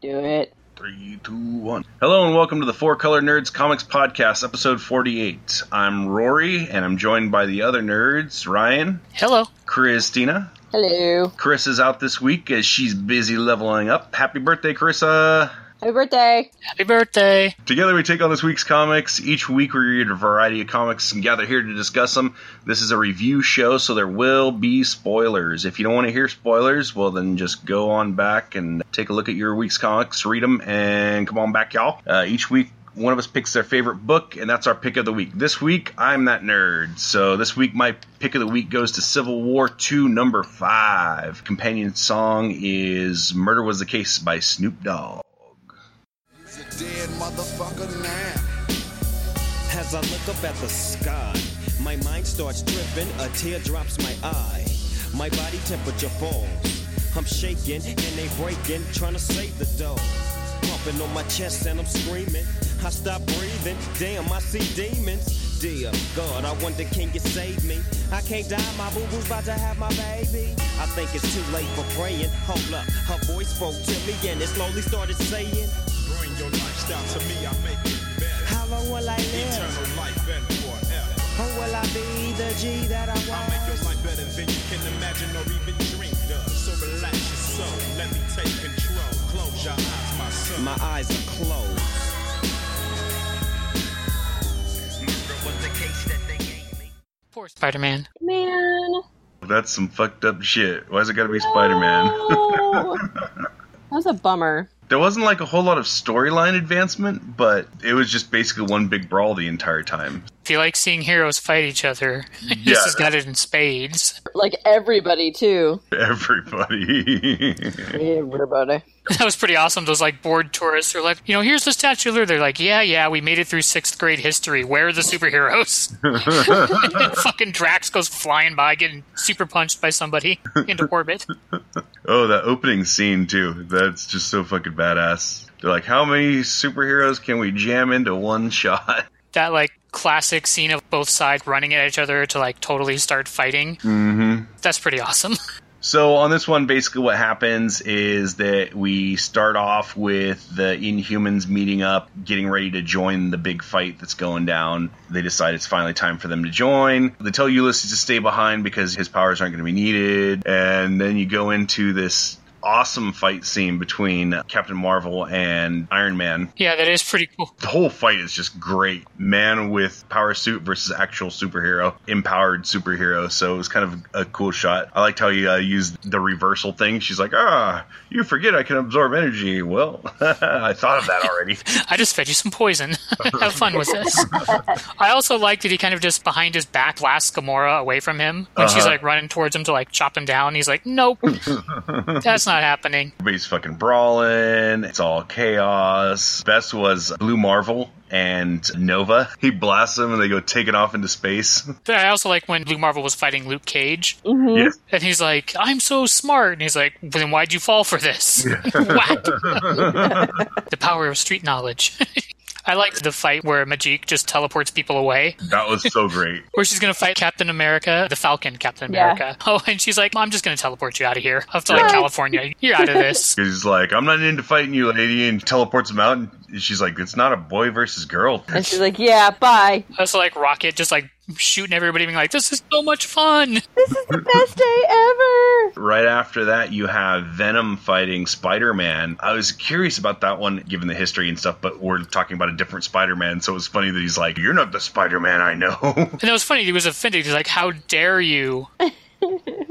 Do it. Three, two, one. Hello and welcome to the Four Color Nerds Comics Podcast, episode 48. I'm Rory, and I'm joined by the other nerds, Ryan, Hello. Christina. Hello. Chris is out this week as she's busy leveling up. Happy birthday, Carissa! Happy birthday. Happy birthday. Together we take on this week's comics. Each week we read a variety of comics and gather here to discuss them. This is a review show, so there will be spoilers. If you don't want to hear spoilers, well then just go on back and take a look at your week's comics, read them, and come on back, y'all. Uh, each week one of us picks their favorite book, and that's our pick of the week. This week, I'm that nerd. So this week, my pick of the week goes to Civil War II, number five. Companion song is Murder Was the Case by Snoop Dogg. Dead motherfucker now. As I look up at the sky, my mind starts dripping, a tear drops my eye. My body temperature falls. I'm shaking and they breaking, trying to save the dough. Pumping on my chest and I'm screaming. I stop breathing, damn, I see demons. Dear God, I wonder can you save me? I can't die, my boo boo's about to have my baby. I think it's too late for praying. Hold up, her voice spoke to me and it slowly started saying, Bring your lifestyle to me, I make it better. How long will I live? Eternal life and forever. Or will I be the G that I I'll make your life better than you can imagine or even dream of. So relax your soul, let me take control. Close your eyes, my son. My eyes are closed. Poor Spider Man. Man. That's some fucked up shit. Why's it gotta be Spider Man? Oh. That was a bummer. There wasn't like a whole lot of storyline advancement, but it was just basically one big brawl the entire time. If you like seeing heroes fight each other, Yeah. this has got it in spades. Like everybody, too. Everybody. Everybody. That was pretty awesome. Those like bored tourists are like, you know, here's the Statue of Liberty. They're like, yeah, yeah, we made it through sixth grade history. Where are the superheroes? and fucking Drax goes flying by, getting super punched by somebody into orbit. oh, that opening scene too. That's just so fucking badass. They're like, how many superheroes can we jam into one shot? That like classic scene of both sides running at each other to like totally start fighting. Mm-hmm. That's pretty awesome. So on this one, basically what happens is that we start off with the Inhumans meeting up, getting ready to join the big fight that's going down. They decide it's finally time for them to join. They tell Ulysses to stay behind because his powers aren't going to be needed. And then you go into this awesome fight scene between Captain Marvel and Iron Man. yeah, that is pretty cool. The whole fight is just great. Man with power suit versus actual superhero, empowered superhero. So it was kind of a cool shot. I liked how you uh, used the reversal thing. She's like, ah, you forget I can absorb energy. Well, I thought of that already. I just fed you some poison. Have fun with this. I also like that he kind of just behind his back blasts Gamora away from him when she's Uh-huh. like running towards him to like chop him down. He's like, nope, that's not happening. Everybody's fucking brawling. It's all chaos. Best was Blue Marvel and Nova. He blasts them and they go taking off into space. I also like when Blue Marvel was fighting Luke Cage, mm-hmm. Yes. and he's like, I'm so smart. And he's like, well, then why'd you fall for this? Whack. the power of street knowledge. I liked the fight where Majik just teleports people away. That was so great. Where she's gonna fight Captain America, the Falcon Captain Yeah. America. Oh, and she's like, I'm just gonna teleport you out of here. Up to like What? California. You're out of this. He's like, I'm not into fighting you, lady, and teleports him out. And she's like, it's not a boy versus girl. And she's like, yeah, bye. Also like Rocket just like shooting everybody being like, This is so much fun. This is the best day ever. Right after that, you have Venom fighting Spider Man. I was curious about that one, given the history and stuff, but we're talking about a different Spider Man, so it was funny that he's like, You're not the Spider Man I know. And it was funny, he was offended. He's like, How dare you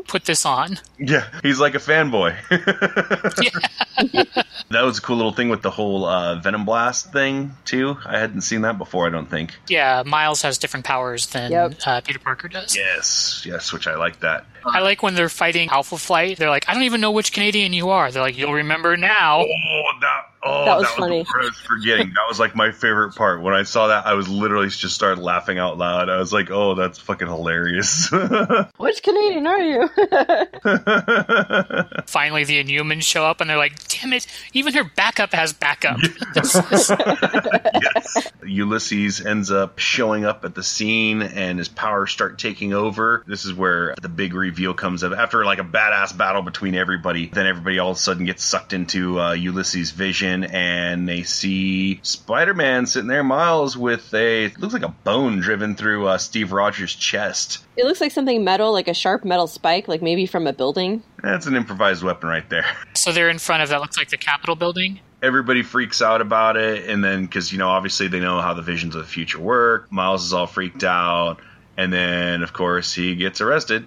put this on? yeah, he's like a fanboy. that was a cool little thing with the whole uh, Venom Blast thing, too. I hadn't seen that before, I don't think. Yeah, Miles has different powers than Yep. uh, Peter Parker does. Yes, yes, which I like that. I like when they're fighting Alpha Flight. They're like, I don't even know which Canadian you are. They're like, you'll remember now. Oh, that Oh, That was funny. the part I was forgetting. That was like my favorite part. When I saw that, I was literally just started laughing out loud. I was like, "Oh, that's fucking hilarious!" Which Canadian are you? Finally, the Inhumans show up and they're like, damn it, even her backup has backup. yes. Ulysses ends up showing up at the scene and his powers start taking over. This is where the big reveal comes up. after like a badass battle between everybody. Then everybody all of a sudden gets sucked into uh, Ulysses' vision and they see Spider-Man sitting there, Miles, with a looks like a bone driven through uh, Steve Rogers' chest. it looks like something metal, like a sharp metal spike, like maybe from a building. That's an improvised weapon right there. so they're in front of that looks like the Capitol building. everybody freaks out about it and then because you know obviously they know how the visions of the future work miles is all freaked out and then of course he gets arrested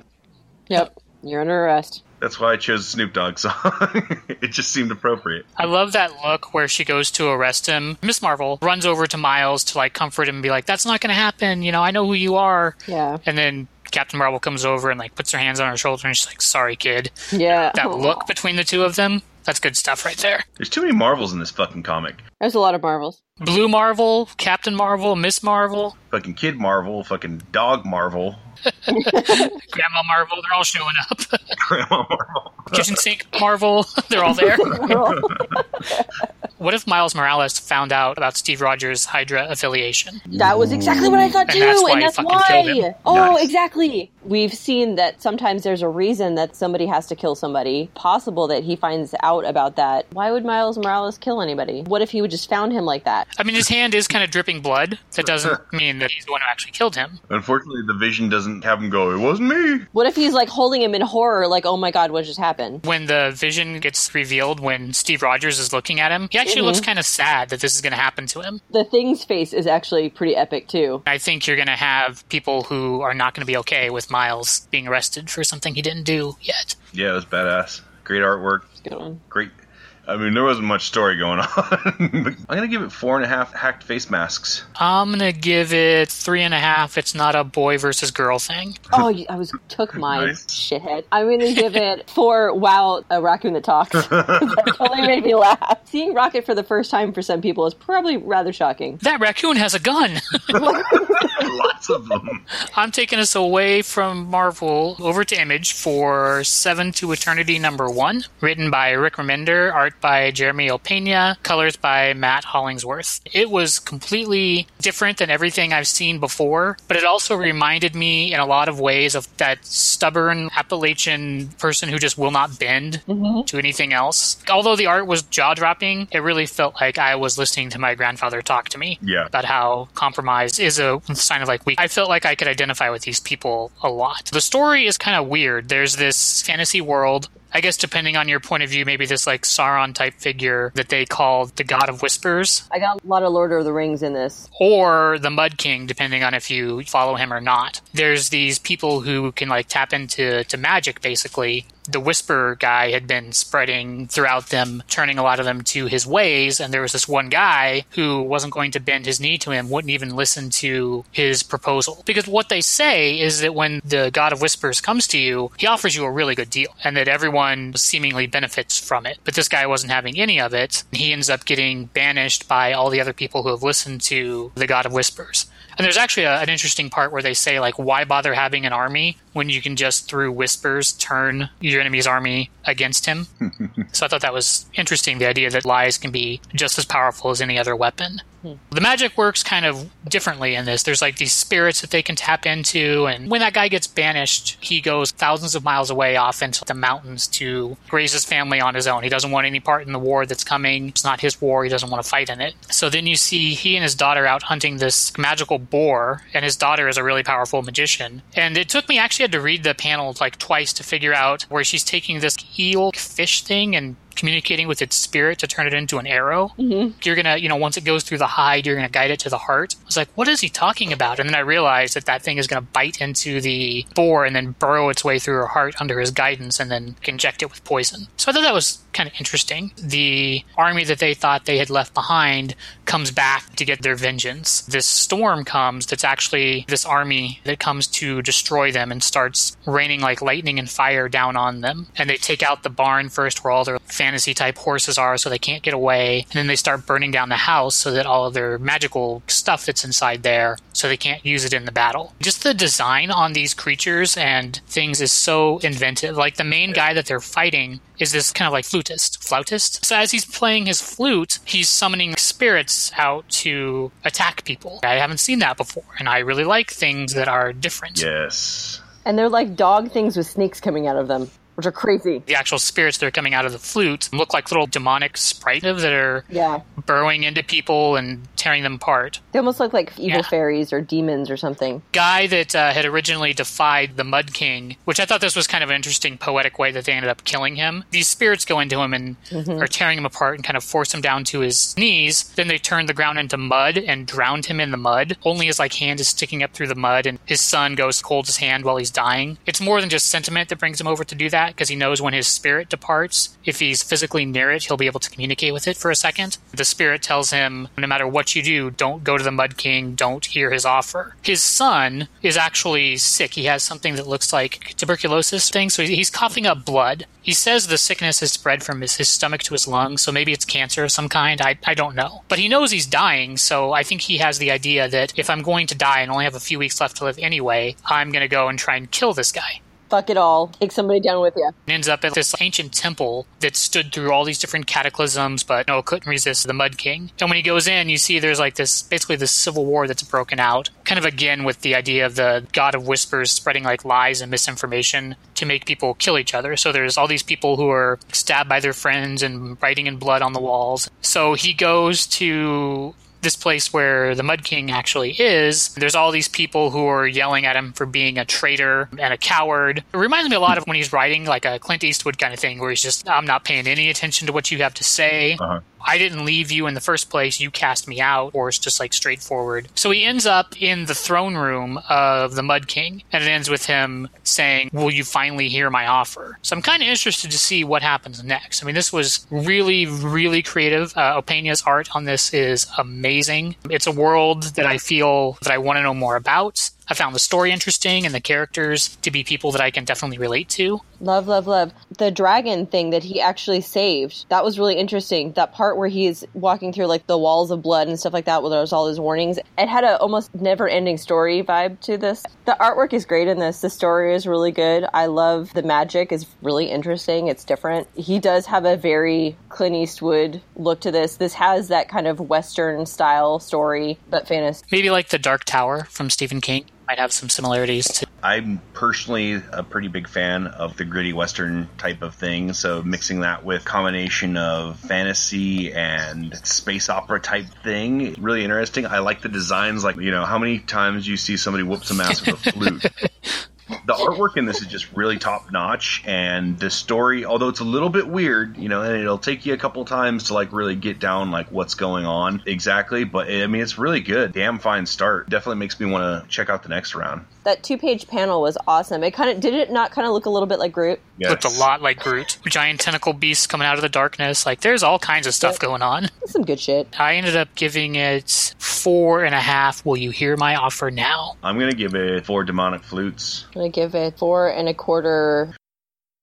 Yep. You're under arrest. That's why i chose snoop dogg song it just seemed appropriate I love that look where she goes to arrest him. Miss Marvel runs over to Miles to like comfort him and be like, "That's not going to happen. You know, I know who you are." Yeah. And then Captain Marvel comes over and like puts her hands on her shoulder and she's like, "Sorry, kid." Yeah. That look between the two of them, that's good stuff right there. there's too many marvels in this fucking comic There's a lot of Marvels. Blue Marvel, Captain Marvel, Miss Marvel, fucking kid marvel fucking dog marvel Grandma Marvel, they're all showing up. grandma marvel Kitchen sink Marvel, they're all there. What if Miles Morales found out about Steve Rogers' Hydra affiliation? That was exactly what I thought And too, that's why and that's fucking killed him. why. Oh, Nice. exactly. We've seen that sometimes there's a reason that somebody has to kill somebody. Possible that he finds out about that. Why would Miles Morales kill anybody? What if he would just found him like that? I mean, his hand is kind of dripping blood. That doesn't mean that he's the one who actually killed him. unfortunately the vision doesn't have him go it wasn't me What if he's like holding him in horror, like, oh my god, what just happened? When the vision gets revealed, when Steve Rogers is looking at him, he actually looks mm-hmm. kind of sad that this is going to happen to him. The thing's face is actually pretty epic too. I think you're going to have people who are not going to be okay with Miles being arrested for something he didn't do yet. yeah it was badass great artwork Good one. great. I mean, there wasn't much story going on. I'm gonna give it four and a half hacked face masks. I'm going to give it three and a half. It's not a boy versus girl thing. Oh, I was took my Nice. shithead. I'm gonna give it four. wow, a uh, raccoon that talks. that totally made me laugh. Seeing Rocket for the first time for some people is probably rather shocking. That raccoon has a gun. Lots of them. I'm taking us away from Marvel over to Image for Seven to Eternity number one, written by Rick Remender, art by Jeremy Opena, colors by Matt Hollingsworth. It was completely different than everything I've seen before, but it also reminded me in a lot of ways of that stubborn Appalachian person who just will not bend mm-hmm. to anything else. Although the art was jaw dropping, it really felt like I was listening to my grandfather talk to me Yeah. about how compromise is a sign of like weak. I felt like I could identify with these people a lot. The story is kind of weird. There's this fantasy world. I guess depending on your point of view, maybe this like Sauron type figure that they call the God of Whispers, I got a lot of Lord of the Rings in this. or the Mud King, depending on if you follow him or not. There's these people who can like tap into to magic basically. The Whisper guy had been spreading throughout them, turning a lot of them to his ways, and there was this one guy who wasn't going to bend his knee to him, wouldn't even listen to his proposal. Because what they say is that when the God of Whispers comes to you, he offers you a really good deal, and that everyone seemingly benefits from it. But this guy wasn't having any of it. He ends up getting banished by all the other people who have listened to the God of Whispers. And there's actually a, an interesting part where they say, like, why bother having an army when you can just, through whispers, turn your enemy's army against him? so I thought that was interesting, the idea that lies can be just as powerful as any other weapon. The magic works kind of differently in this. There's like these spirits that they can tap into, and when that guy gets banished, he goes thousands of miles away off into the mountains to raise his family on his own. He doesn't want any part in the war that's coming. It's not his war. He doesn't want to fight in it. So then you see he and his daughter out hunting this magical boar, and his daughter is a really powerful magician. And it took me actually had to read the panel like twice to figure out where she's taking this eel fish thing and communicating with its spirit to turn it into an arrow. Mm-hmm. You're gonna, you know, once it goes through the hide, you're gonna guide it to the heart. I was like, what is he talking about? And then I realized that that thing is gonna bite into the boar and then burrow its way through her heart under his guidance and then inject it with poison. So I thought that was kind of interesting. The army that they thought they had left behind comes back to get their vengeance. This storm comes that's actually this army that comes to destroy them and starts raining like lightning and fire down on them. And they take out the barn first where all their fantasy type horses are, so they can't get away. And then they start burning down the house so that all of their magical stuff that's inside there, so they can't use it in the battle. Just the design on these creatures and things is so inventive. Like the main guy that they're fighting is this kind of like flutist, flautist. So as he's playing his flute, he's summoning spirits out to attack people. I haven't seen that before, and I really like things that are different. Yes. And they're like dog things with snakes coming out of them, which are crazy. The actual spirits that are coming out of the flute look like little demonic sprites that are Yeah. burrowing into people and tearing them apart. They almost look like evil Yeah. fairies or demons or something. Guy that uh, had originally defied the Mud King, which I thought this was kind of an interesting poetic way that they ended up killing him. These spirits go into him and are tearing him apart and kind of force him down to his knees. Then they turn the ground into mud and drowned him in the mud. Only his like hand is sticking up through the mud, and his son goes to hold his hand while he's dying. It's more than just sentiment that brings him over to do that because he knows when his spirit departs, if he's physically near it, he'll be able to communicate with it for a second. The spirit tells him, no matter what you do, don't go to the Mud King, don't hear his offer. His son is actually sick. He has something that looks like tuberculosis thing, so he's coughing up blood. He says the sickness has spread from his, his stomach to his lungs, so maybe it's cancer of some kind. I, I don't know. But he knows he's dying, so I think he has the idea that if I'm going to die and only have a few weeks left to live anyway, I'm going to go and try and kill this guy Fuck it all. Take somebody down with you. and ends up at this ancient temple that stood through all these different cataclysms, but no, couldn't resist the Mud King. And when he goes in, you see there's like this basically this civil war that's broken out, kind of again with the idea of the God of Whispers spreading like lies and misinformation to make people kill each other. So there's all these people who are stabbed by their friends and writing in blood on the walls. So he goes to this place where the Mud King actually is, there's all these people who are yelling at him for being a traitor and a coward. It reminds me a lot of when he's writing like a Clint Eastwood kind of thing, where he's just, I'm not paying any attention to what you have to say. Uh-huh. I didn't leave you in the first place. You cast me out, or it's just like straightforward. So he ends up in the throne room of the Mud King, and it ends with him saying, Will you finally hear my offer? So I'm kind of interested to see what happens next. I mean, this was really, really creative. Uh, Opeña's art on this is amazing. It's a world that I feel that I want to know more about. I found the story interesting and the characters to be people that I can definitely relate to. Love, love, love. The dragon thing that he actually saved, that was really interesting. That part where he's walking through like the walls of blood and stuff like that, where there's all those warnings. It had a almost never ending story vibe to this. The artwork is great in this. The story is really good. I love the magic is really interesting. It's different. He does have a very Clint Eastwood look to this. This has that kind of Western style story, but fantasy. Maybe like The Dark Tower from Stephen King might have some similarities to. I'm personally a pretty big fan of the gritty western type of thing. So mixing that with combination of fantasy and space opera type thing, really interesting. I like the designs. Like you know, how many times you see somebody whoop some ass with a flute. The artwork in this is just really top notch, and the story, although it's a little bit weird, you know, and it'll take you a couple times to like really get down like what's going on exactly. But I mean, it's really good. Damn fine start. Definitely makes me want to check out the next round. That two page panel was awesome. It kind of did it not kind of look a little bit like Groot? Yes. Looked a lot like Groot. Giant tentacle beasts coming out of the darkness. Like, there's all kinds of stuff Yep. going on. Some good shit. I ended up giving it four and a half. Will you hear my offer now? I'm gonna give it four demonic flutes. I'm gonna give it four and a quarter.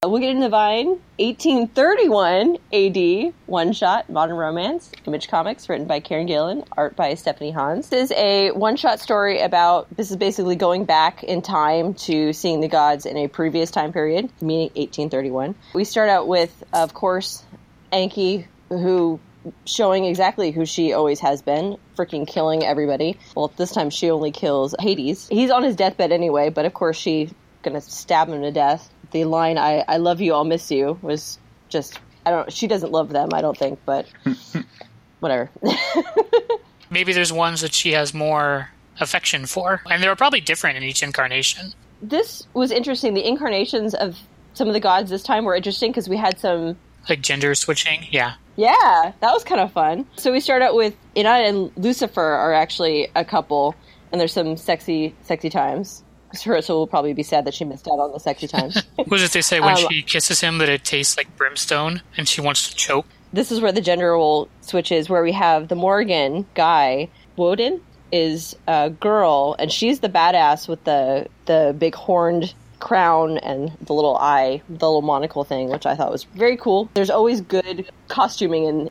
We'll get into the Vine. 1831 AD, one shot, modern romance, image comics, written by Kieron Gillen, art by Stephanie Hans. This is a one shot story about this is basically going back in time to seeing the gods in a previous time period, meaning 1831. We start out with, of course, Ananke, who showing exactly who she always has been, freaking killing everybody. Well, this time she only kills Hades. He's on his deathbed anyway, but of course she gonna stab him to death. The line "I I love you, I'll miss you" was just I don't. She doesn't love them, I don't think, but whatever. Maybe there's ones that she has more affection for. And they were probably different in each incarnation. this was interesting. The incarnations of some of the gods this time were interesting because we had some Like gender switching. Yeah. Yeah, that was kind of fun. So we start out with Ina and Lucifer are actually a couple, and there's some sexy, sexy times. Carissa will probably be sad that she missed out on the sexy times. What does they say when Um, she kisses him that it tastes like brimstone and she wants to choke? this is where the gender role switches, where we have the Morgan guy, Woden is a girl, and she's the badass with the the big horned crown and the little eye, the little monocle thing, which I thought was very cool. There's always good costuming in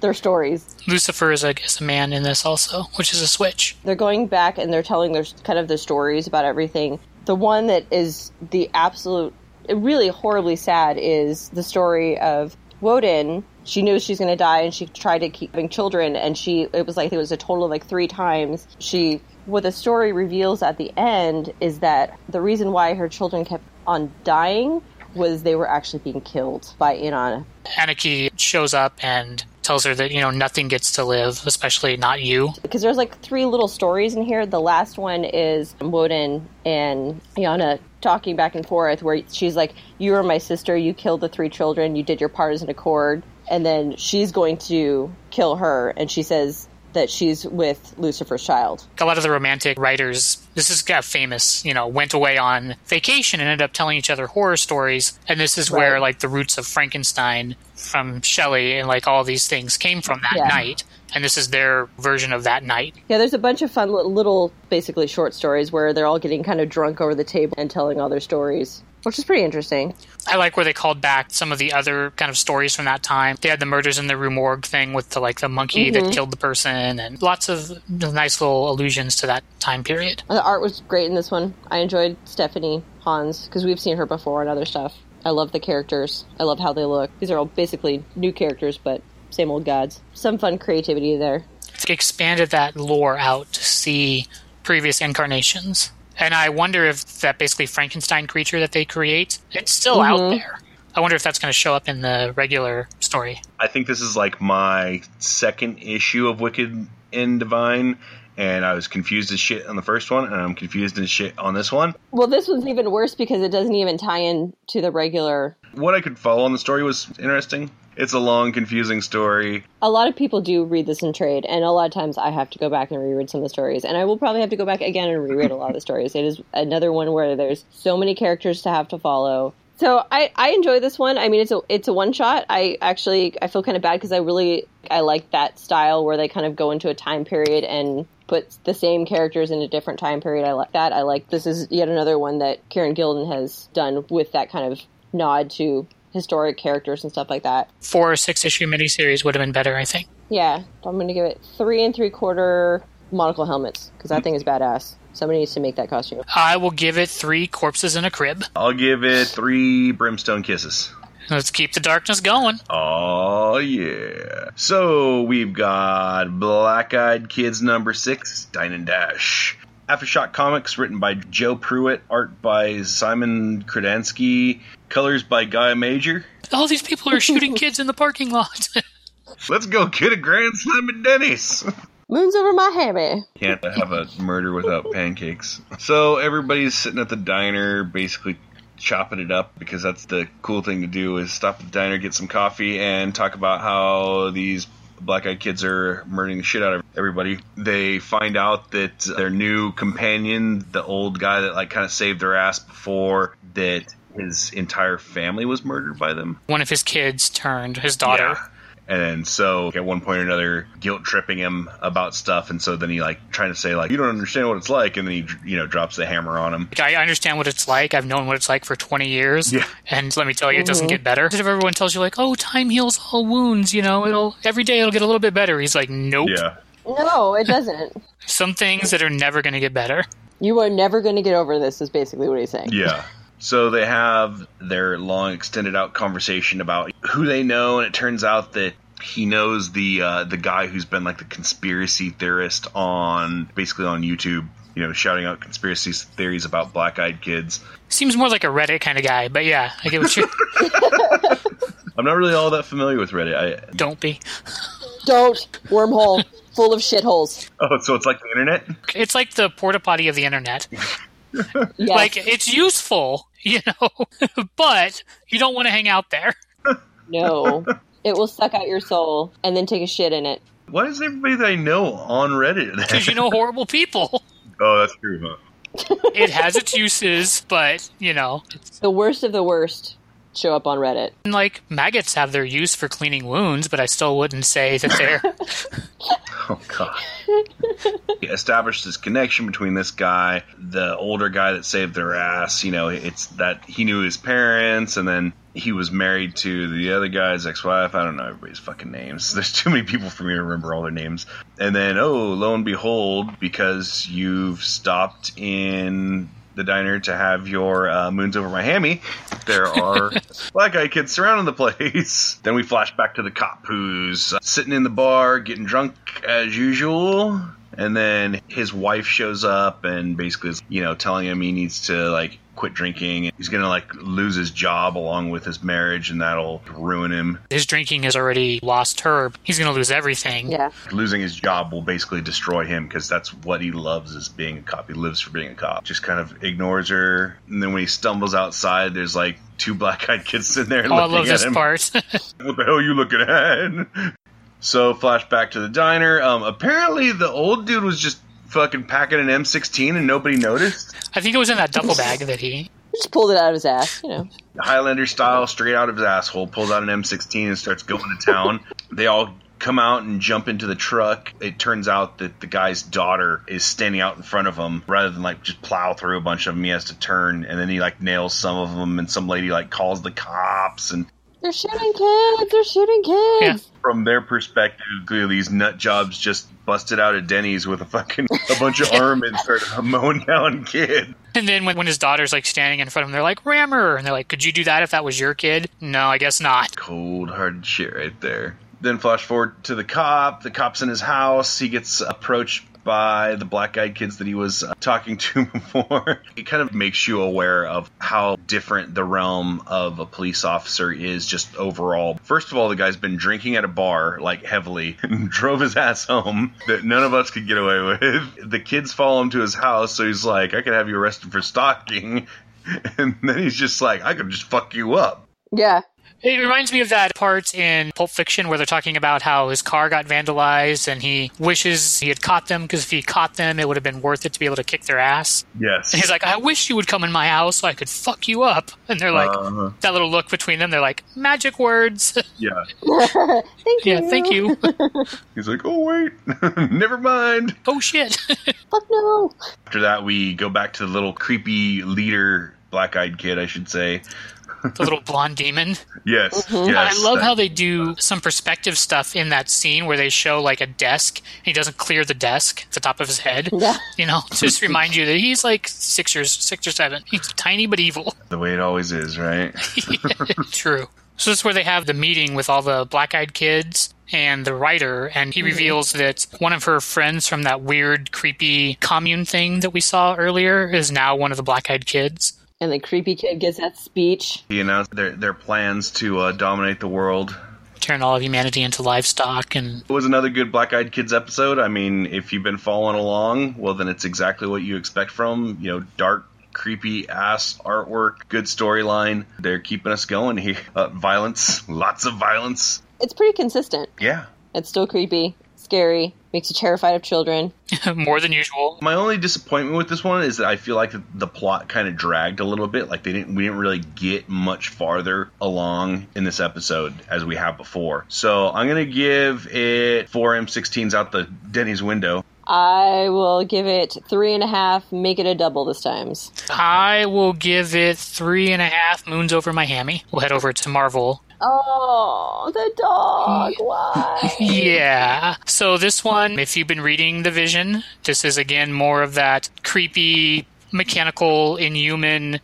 their stories. Lucifer is, I guess, a man in this also, which is a switch. They're going back and they're telling their kind of their stories about everything. The one that is the absolute, really horribly sad is the story of Woden. She knew she's going to die, and she tried to keep having children. And she, it was like it was a total of like three times. She, what the story reveals at the end is that the reason why her children kept on dying was they were actually being killed by Inanna. Ananke shows up and tells her that, you know, nothing gets to live, especially not you. because there's like three little stories in here. The last one is Woden and Yana talking back and forth, where she's like, "You are my sister. You killed the three children. You did your part as an accord." And then she's going to kill her, and she says that she's with Lucifer's child. a lot of the romantic writers this is got famous you know went away on vacation and ended up telling each other horror stories and this is where like the roots of frankenstein from shelley and like all these things came from that Yeah. night and this is their version of that night Yeah, there's a bunch of fun little, basically short stories where they're all getting kind of drunk over the table and telling all their stories, which is pretty interesting. I like where they called back some of the other kind of stories from that time they had the murders in the rue morgue thing with the like the monkey that mm-hmm. killed the person and lots of nice little allusions to that time period The art was great in this one. I enjoyed Stephanie Hans because we've seen her before and other stuff. I love the characters. I love how they look. These are all basically new characters, but same old gods. Some fun creativity there. They expanded that lore out to see previous incarnations. And I wonder if that basically Frankenstein creature that they create, it's still out mm-hmm. there. I wonder if that's going to show up in the regular story. I think this is like my second issue of Wicked and Divine, and I was confused as shit on the first one, and I'm confused as shit on this one. Well, this one's even worse because it doesn't even tie in to the regular. What I could follow on the story was interesting. It's a long, confusing story. A lot of people do read this in trade, and a lot of times I have to go back and reread some of the stories, and I will probably have to go back again and reread a lot of the stories. It is another one where there's so many characters to have to follow. So I, I enjoy this one. I mean, it's a it's a one shot. I actually I feel kind of bad because I really I like that style where they kind of go into a time period and put the same characters in a different time period. I like that. I like this is yet another one that Kieron Gillen has done with that kind of nod to historic characters and stuff like that. Four or six issue miniseries would have been better, I think. Yeah, I'm going to give it three and three quarter monocle helmets because that mm-hmm. thing is badass. Somebody needs to make that costume. I will give it three corpses in a crib. I'll give it three brimstone kisses. Let's keep the darkness going. Oh yeah. So we've got Black Eyed Kids number six, Dine and Dash. Aftershock Comics, written by Joe Pruett, art by Simon Kudranski, colors by Guy Major. All these people are shooting kids in the parking lot. Let's go get a grand slam at Denny's. Moon's over my hammy. Can't have a murder without pancakes. So everybody's sitting at the diner, basically chopping it up because that's the cool thing to do is stop at the diner, get some coffee, and talk about how these black eyed kids are murdering the shit out of everybody. They find out that their new companion, the old guy that like kind of saved their ass before, that his entire family was murdered by them. One of his kids turned his daughter. Yeah. And so at one point or another, guilt tripping him about stuff, and so then he like trying to say like you don't understand what it's like, and then he you know drops the hammer on him. I understand what it's like. I've known what it's like for 20 years. Yeah. And let me tell you, it doesn't mm-hmm. get better. If everyone tells you, like, oh, time heals all wounds, you know, it'll, every day it'll get a little bit better. He's like, nope. Yeah, No, it doesn't. Some things that are never going to get better. you are never going to get over this. Is basically what he's saying. yeah. So they have their long extended out conversation about who they know, and it turns out that he knows the uh, the guy who's been like the conspiracy theorist on basically on YouTube. You know, shouting out conspiracy theories about black eyed kids. Seems more like a Reddit kind of guy, but yeah, I get what you I'm not really all that familiar with Reddit. I, don't be. Don't wormhole full of shitholes. oh, so it's like the internet. It's like the porta potty of the internet. Yes. Like, it's useful, you know, but you don't want to hang out there. no, it will suck out your soul and then take a shit in it. Why is everybody that I know on Reddit? Because you know horrible people. oh, that's true, huh? It has its uses, but, you know, it's, The worst of the worst show up on Reddit. like maggots have their use for cleaning wounds, but I still wouldn't say that they're Oh god. he established this connection between this guy, the older guy that saved their ass. You know, it's that he knew his parents, and then he was married to the other guy's ex-wife. I don't know everybody's fucking names. There's too many people for me to remember all their names. And then, oh, lo and behold, because you've stopped in the diner to have your uh, moons over my hammy, there are black eyed kids surrounding the place. Then we flash back to the cop who's uh, sitting in the bar getting drunk as usual. And then his wife shows up and basically is, you know, telling him he needs to like quit drinking. He's gonna like lose his job along with his marriage, and that'll ruin him. His drinking has already lost her. He's going to lose everything. Yeah. Losing his job will basically destroy him because that's what he loves is being a cop. He lives for being a cop. Just kind of ignores her, and then when he stumbles outside, there's like two black-eyed kids sitting there Oh, I love at this him. part. What the hell are you looking at? So, flashback to the diner. Um, apparently, the old dude was just fucking packing an M16 and nobody noticed. I think it was in that duffel bag that he. Just pulled it out of his ass, you know. Highlander style, straight out of his asshole, pulls out an M16 and starts going to town. they all come out and jump into the truck. It turns out that the guy's daughter is standing out in front of him. Rather than like just plow through a bunch of them, he has to turn, and then he like nails some of them, and some lady like calls the cops, and They're shooting kids. They're shooting kids. Yeah. from their perspective, clearly these nut jobs just busted out of Denny's with a fucking a bunch of arm and started mowing down kids. And then when, when his daughter's like standing in front of him, they're like, Rammer! And they're like, Could you do that if that was your kid? No, I guess not. Cold hard shit right there. Then flash forward to the cop. The cop's in his house. He gets approached by the black eyed kids that he was uh, talking to before. It kind of makes you aware of how different the realm of a police officer is just overall. First of all, the guy's been drinking at a bar, like heavily, and drove his ass home that none of us could get away with. The kids follow him to his house, so he's like, I could have you arrested for stalking. And then he's just like, I could just fuck you up. Yeah. It reminds me of that part in Pulp Fiction where they're talking about how his car got vandalized and he wishes he had caught them because if he caught them, it would have been worth it to be able to kick their ass. Yes. And he's like, I wish you would come in my house so I could fuck you up. And they're like, Uh-huh. that little look between them, they're like, magic words. Yeah. Thank you. yeah, thank you. He's like, oh, wait. Never mind. oh shit. Fuck no. After that, we go back to the little creepy leader, black eyed kid, I should say. The little blonde demon. Yes. Mm-hmm. yes I love that- how they do some perspective stuff in that scene where they show like a desk and he doesn't clear the desk at the top of his head. Yeah. You know, just remind you that he's like six years, six or seven. He's tiny but evil. The way it always is, right? True. So this is where they have the meeting with all the black-eyed kids and the writer, and he reveals that one of her friends from that weird, creepy commune thing that we saw earlier is now one of the black-eyed kids. And the creepy kid gets that speech. he announced their, their plans to uh, dominate the world. Turn all of humanity into livestock, and It was another good Black Eyed Kids episode. I mean, if you've been following along, well, then it's exactly what you expect from, you know, dark, creepy ass artwork, good storyline. They're keeping us going here. Uh, violence, lots of violence. It's pretty consistent. Yeah. It's still creepy, scary, makes you terrified of children. more than usual. My only disappointment with this one is that I feel like the, the plot kind of dragged a little bit. Like they didn't, we didn't really get much farther along in this episode as we have before. So I'm gonna give it four M16s out the Denny's window. I will give it three and a half, make it a double this times. I will give it three and a half moons over my hammy. We'll head over to Marvel. Oh, the dog. Why? Yeah. So this one, if you've been reading The Vision, this is again more of that creepy, mechanical, inhuman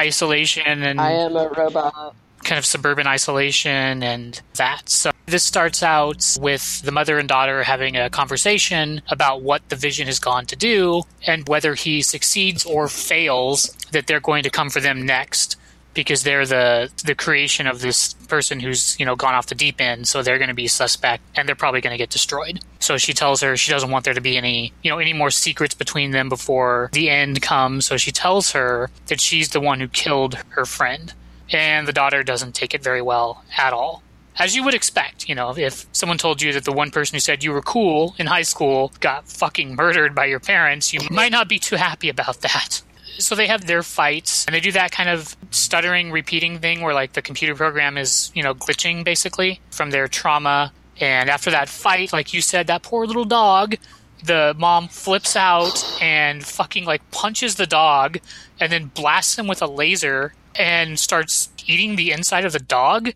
isolation and I am a robot. kind of suburban isolation and that. So this starts out with the mother and daughter having a conversation about what the vision has gone to do and whether he succeeds or fails that they're going to come for them next because they're the the creation of this person who's you know gone off the deep end so they're going to be suspect and they're probably going to get destroyed so she tells her she doesn't want there to be any you know any more secrets between them before the end comes so she tells her that she's the one who killed her friend and the daughter doesn't take it very well at all. As you would expect, you know, if someone told you that the one person who said you were cool in high school got fucking murdered by your parents, you might not be too happy about that. So they have their fights, and they do that kind of stuttering, repeating thing where, like, the computer program is, you know, glitching basically from their trauma And after that fight, like you said, that poor little dog, the mom flips out and fucking like punches the dog and then blasts him with a laser and starts eating the inside of the dog.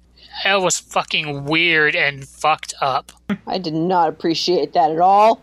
That was fucking weird and fucked up. I did not appreciate that at all.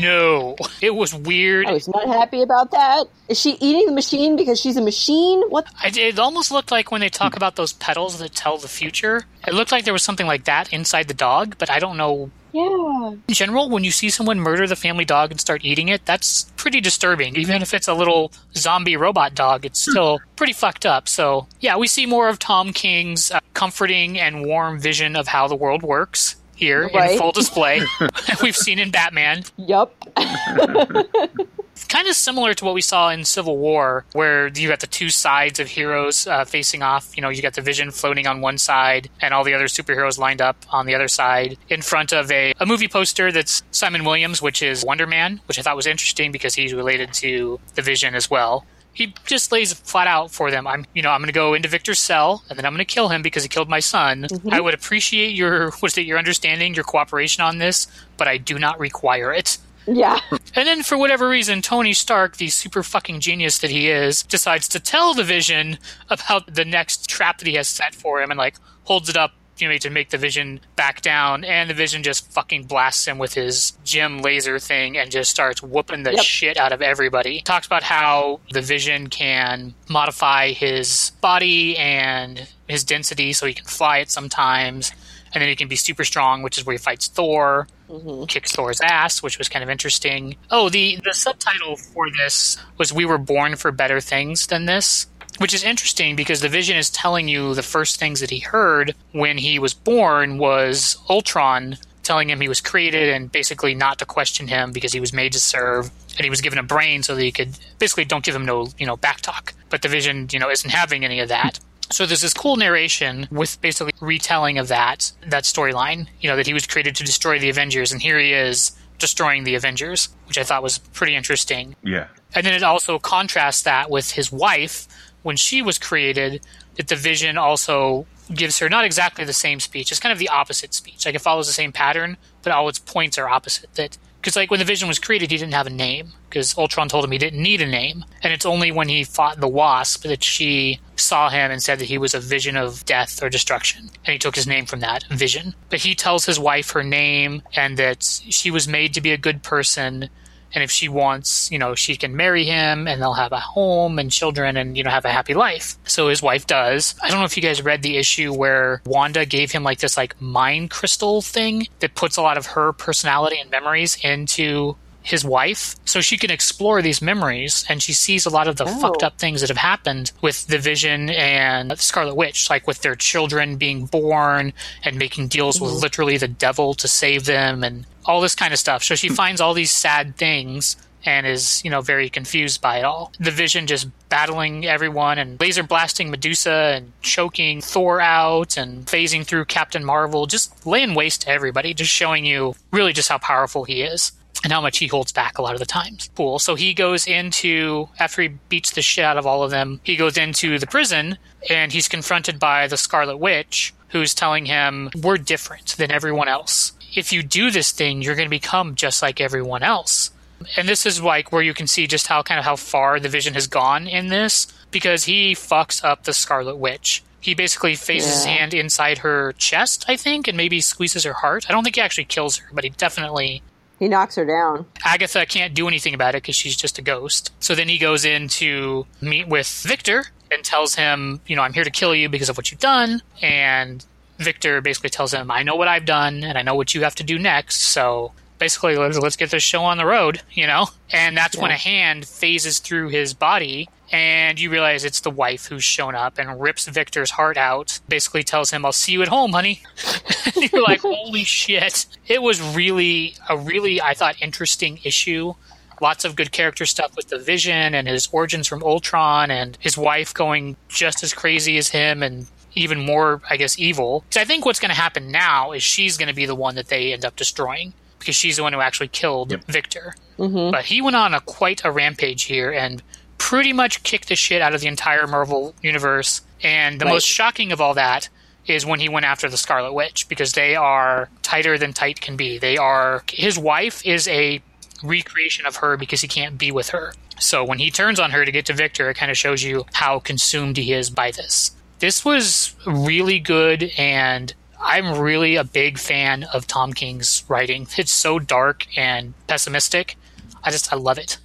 No, it was weird. I was not happy about that. Is she eating the machine because she's a machine? What? I, it almost looked like when they talk about those petals that tell the future, it looked like there was something like that inside the dog, but I don't know. Yeah. In general, when you see someone murder the family dog and start eating it, that's pretty disturbing. Even if it's a little zombie robot dog, it's still pretty fucked up. So, yeah, we see more of Tom King's uh, comforting and warm vision of how the world works here in full display. We've seen in Batman. Yep. kind of similar to what we saw in Civil War, where you got the two sides of heroes uh, facing off. You know, you got the Vision floating on one side, and all the other superheroes lined up on the other side, in front of a, a movie poster that's Simon Williams, which is Wonder Man, which I thought was interesting because he's related to the Vision as well. He just lays flat out for them. I'm, you know, I'm going to go into Victor's cell, and then I'm going to kill him because he killed my son. Mm-hmm. I would appreciate your, what's it, your understanding, your cooperation on this, but I do not require it. Yeah. And then, for whatever reason, Tony Stark, the super fucking genius that he is, decides to tell the Vision about the next trap that he has set for him and, like, holds it up, to make the Vision back down. And the Vision just fucking blasts him with his gem laser thing and just starts whooping the Yep. shit out of everybody. Talks about how the Vision can modify his body and his density so he can fly it sometimes. And then he can be super strong, which is where he fights Thor mm-hmm. kicks Thor's ass, which was kind of interesting. Oh, the the subtitle for this was "We were born for better things than this," which is interesting because the Vision is telling you the first things that he heard when he was born was Ultron telling him he was created and basically not to question him because he was made to serve and he was given a brain so that he could basically don't give him no you know back talk but the vision you know isn't having any of that so there's this cool narration with basically retelling of that that storyline. You know that he was created to destroy the Avengers, and here he is destroying the Avengers, which I thought was pretty interesting. Yeah. And then it also contrasts that with his wife when she was created. That the Vision also gives her not exactly the same speech; it's kind of the opposite speech. Like it follows the same pattern, but all its points are opposite. That because like when the Vision was created, he didn't have a name because Ultron told him he didn't need a name, and it's only when he fought the Wasp that she saw him and said that he was a vision of death or destruction, and he took his name from that vision. But he tells his wife her name and that she was made to be a good person and if she wants, you know, she can marry him and they'll have a home and children and, you know, have a happy life. So his wife does. I don't know if you guys read the issue where Wanda gave him like this like mind crystal thing that puts a lot of her personality and memories into his wife so she can explore these memories and she sees a lot of the Oh. fucked up things that have happened with the vision and scarlet witch like with their children being born and making deals with mm-hmm. literally the devil to save them and all this kind of stuff. So she hmm. finds all these sad things and is you know very confused by it all. The vision just battling everyone and laser blasting medusa and choking thor out and phasing through captain marvel just laying waste to everybody just showing you really just how powerful he is and how much he holds back a lot of the times. Cool. So he goes into, after he beats the shit out of all of them, he goes into the prison and he's confronted by the Scarlet Witch, who's telling him, We're different than everyone else. If you do this thing, you're going to become just like everyone else. And this is like where you can see just how kind of how far the vision has gone in this because he fucks up the Scarlet Witch. He basically phases his hand inside her chest, I think, and maybe squeezes her heart. I don't think he actually kills her, but he definitely He knocks her down. Agatha can't do anything about it because she's just a ghost. So then he goes in to meet with Victor and tells him, you know, I'm here to kill you because of what you've done. And Victor basically tells him, I know what I've done and I know what you have to do next. So basically, let's, let's get this show on the road, you know? And that's when a hand phases through his body. And you realize it's the wife who's shown up and rips Victor's heart out. Basically tells him, I'll see you at home, honey. you're like, holy shit. It was really a really, I thought, interesting issue. Lots of good character stuff with the Vision and his origins from Ultron and his wife going just as crazy as him and even more, I guess, evil. Because I think what's going to happen now is she's going to be the one that they end up destroying because she's the one who actually killed Yep. Victor. Mm-hmm. But he went on a quite a rampage here and pretty much kicked the shit out of the entire Marvel universe. And the Right. most shocking of all that is when he went after the Scarlet Witch because they are tighter than tight can be. They are his wife is a recreation of her because he can't be with her. So when he turns on her to get to Victor, it kind of shows you how consumed he is by this. This was really good and I'm really a big fan of Tom King's writing. It's so dark and pessimistic. I just I love it.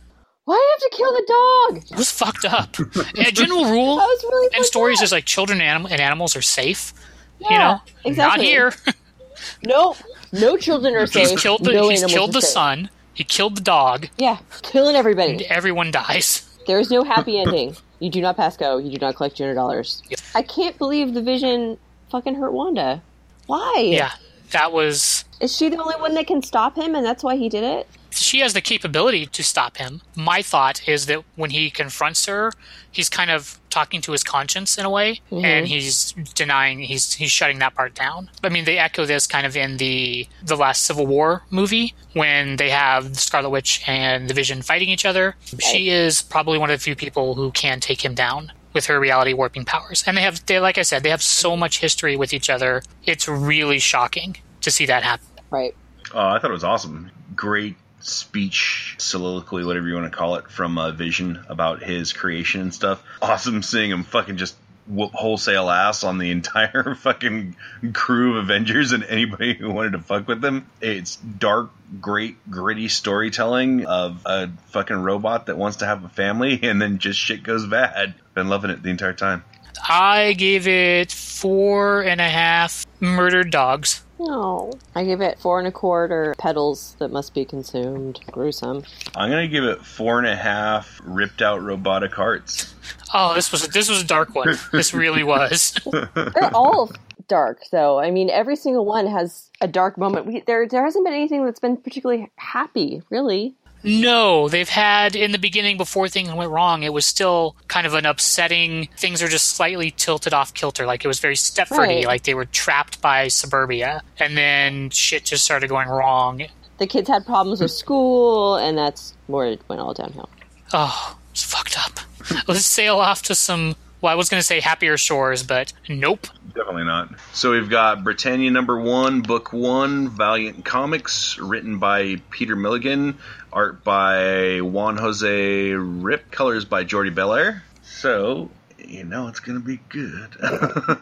Why do you have to kill the dog? It was fucked up. And a general rule really in stories up. is like children and, anim- and animals are safe. you Yeah, know, not here. No, no children are safe. he's killed the no he's killed the safe. son. He killed the dog. Yeah, killing everybody. Everyone dies. There is no happy ending. You do not pass go. You do not collect two hundred dollars. Yep. I can't believe the Vision fucking hurt Wanda. Why? Yeah, that was. Is she the only one that can stop him, and that's why he did it? She has the capability to stop him. My thought is that when he confronts her, he's kind of talking to his conscience in a way, mm-hmm. and he's denying. He's he's shutting that part down. I mean, they echo this kind of in the the last Civil War movie when they have Scarlet Witch and the Vision fighting each other. She is probably one of the few people who can take him down with her reality warping powers. And they have, they, like I said, they have so much history with each other. It's really shocking to see that happen. Right. Oh, I thought it was awesome. Great speech, soliloquy, whatever you want to call it, from uh, Vision about his creation and stuff. Awesome seeing him fucking just whoop wholesale ass on the entire fucking crew of Avengers and anybody who wanted to fuck with them. It's dark, great, gritty storytelling of a fucking robot that wants to have a family and then just shit goes bad. Been loving it the entire time. I gave it four and a half murdered dogs. No. I give it four and a quarter petals that must be consumed. Gruesome. I'm gonna give it four and a half ripped out robotic hearts. Oh, this was this was a dark one. This really was. They're all dark, though. I mean, every single one has a dark moment. We, there, there hasn't been anything that's been particularly happy, really. No, they've had in the beginning before things went wrong. It was still kind of an upsetting. Things are just slightly tilted off kilter, like it was very Stepfordy, Right. like they were trapped by suburbia, and then shit just started going wrong. The kids had problems with school, and that's where it went all downhill. Oh, it's fucked up. Let's sail off to some. Well, I was going to say happier shores, but nope. Definitely not. So we've got Britannia number one, book one, Valiant Comics, written by Peter Milligan, art by Juan Jose Ryp, colors by Jordie Bellaire. So, you know it's going to be good.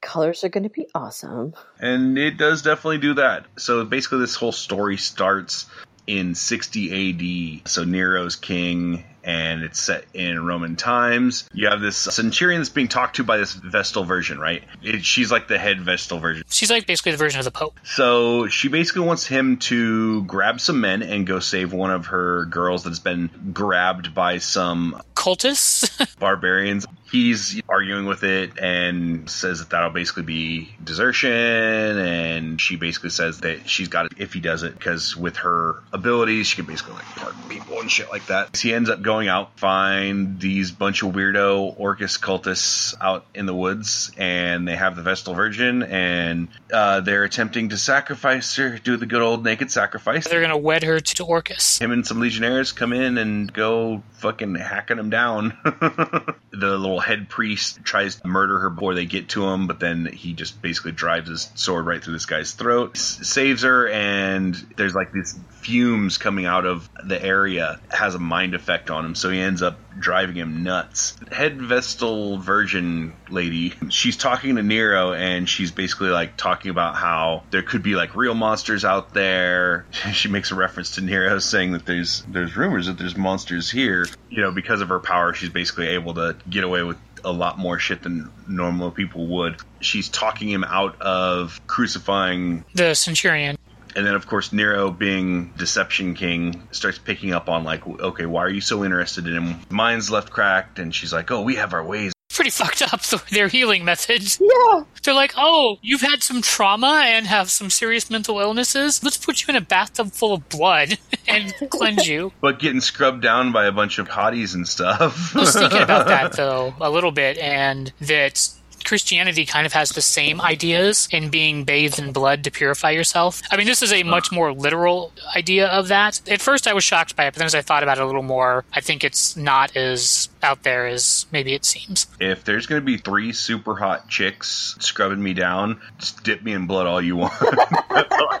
Colors are going to be awesome. and it does definitely do that. So basically, this whole story starts in 60 AD. So Nero's king, and it's set in Roman times. You have this centurion that's being talked to by this Vestal Virgin, right? It, she's like the head Vestal Virgin. She's like basically the version of the Pope. So she basically wants him to grab some men and go save one of her girls that's been grabbed by some Cultists? barbarians. He's arguing with it and says that that'll basically be desertion. And she basically says that she's got it if he does it because with her abilities, she can basically like pardon people and shit like that. He ends up going out, find these bunch of weirdo Orcus cultists out in the woods, and they have the Vestal Virgin, and uh, they're attempting to sacrifice her, do the good old naked sacrifice. They're going to wed her to Orcus. Him and some legionnaires come in and go fucking hacking them down. the little head priest tries to murder her before they get to him, but then he just basically drives his sword right through this guy's throat, s- saves her, and there's like these fumes coming out of the area. It has a mind effect on him, so he ends up driving him nuts. Head Vestal Virgin lady, she's talking to Nero, and she's basically like talking about how there could be like real monsters out there. She makes a reference to Nero, saying that there's there's rumors that there's monsters here. You know, because of her power, she's basically able to get away with a lot more shit than normal people would. She's talking him out of crucifying The Centurion. And then, of course, Nero, being Deception King, starts picking up on, like, okay, why are you so interested in him? Mind's left cracked, and she's like, oh, we have our ways. Pretty fucked up, the- their healing methods. Yeah. They're like, oh, you've had some trauma and have some serious mental illnesses. Let's put you in a bathtub full of blood and cleanse you. But getting scrubbed down by a bunch of hotties and stuff. I was thinking about that though a little bit, and that Christianity kind of has the same ideas in being bathed in blood to purify yourself. I mean, this is a much more literal idea of that. At first, I was shocked by it, but then as I thought about it a little more, I think it's not as out there as maybe it seems. If there's going to be three super hot chicks scrubbing me down, just dip me in blood all you want.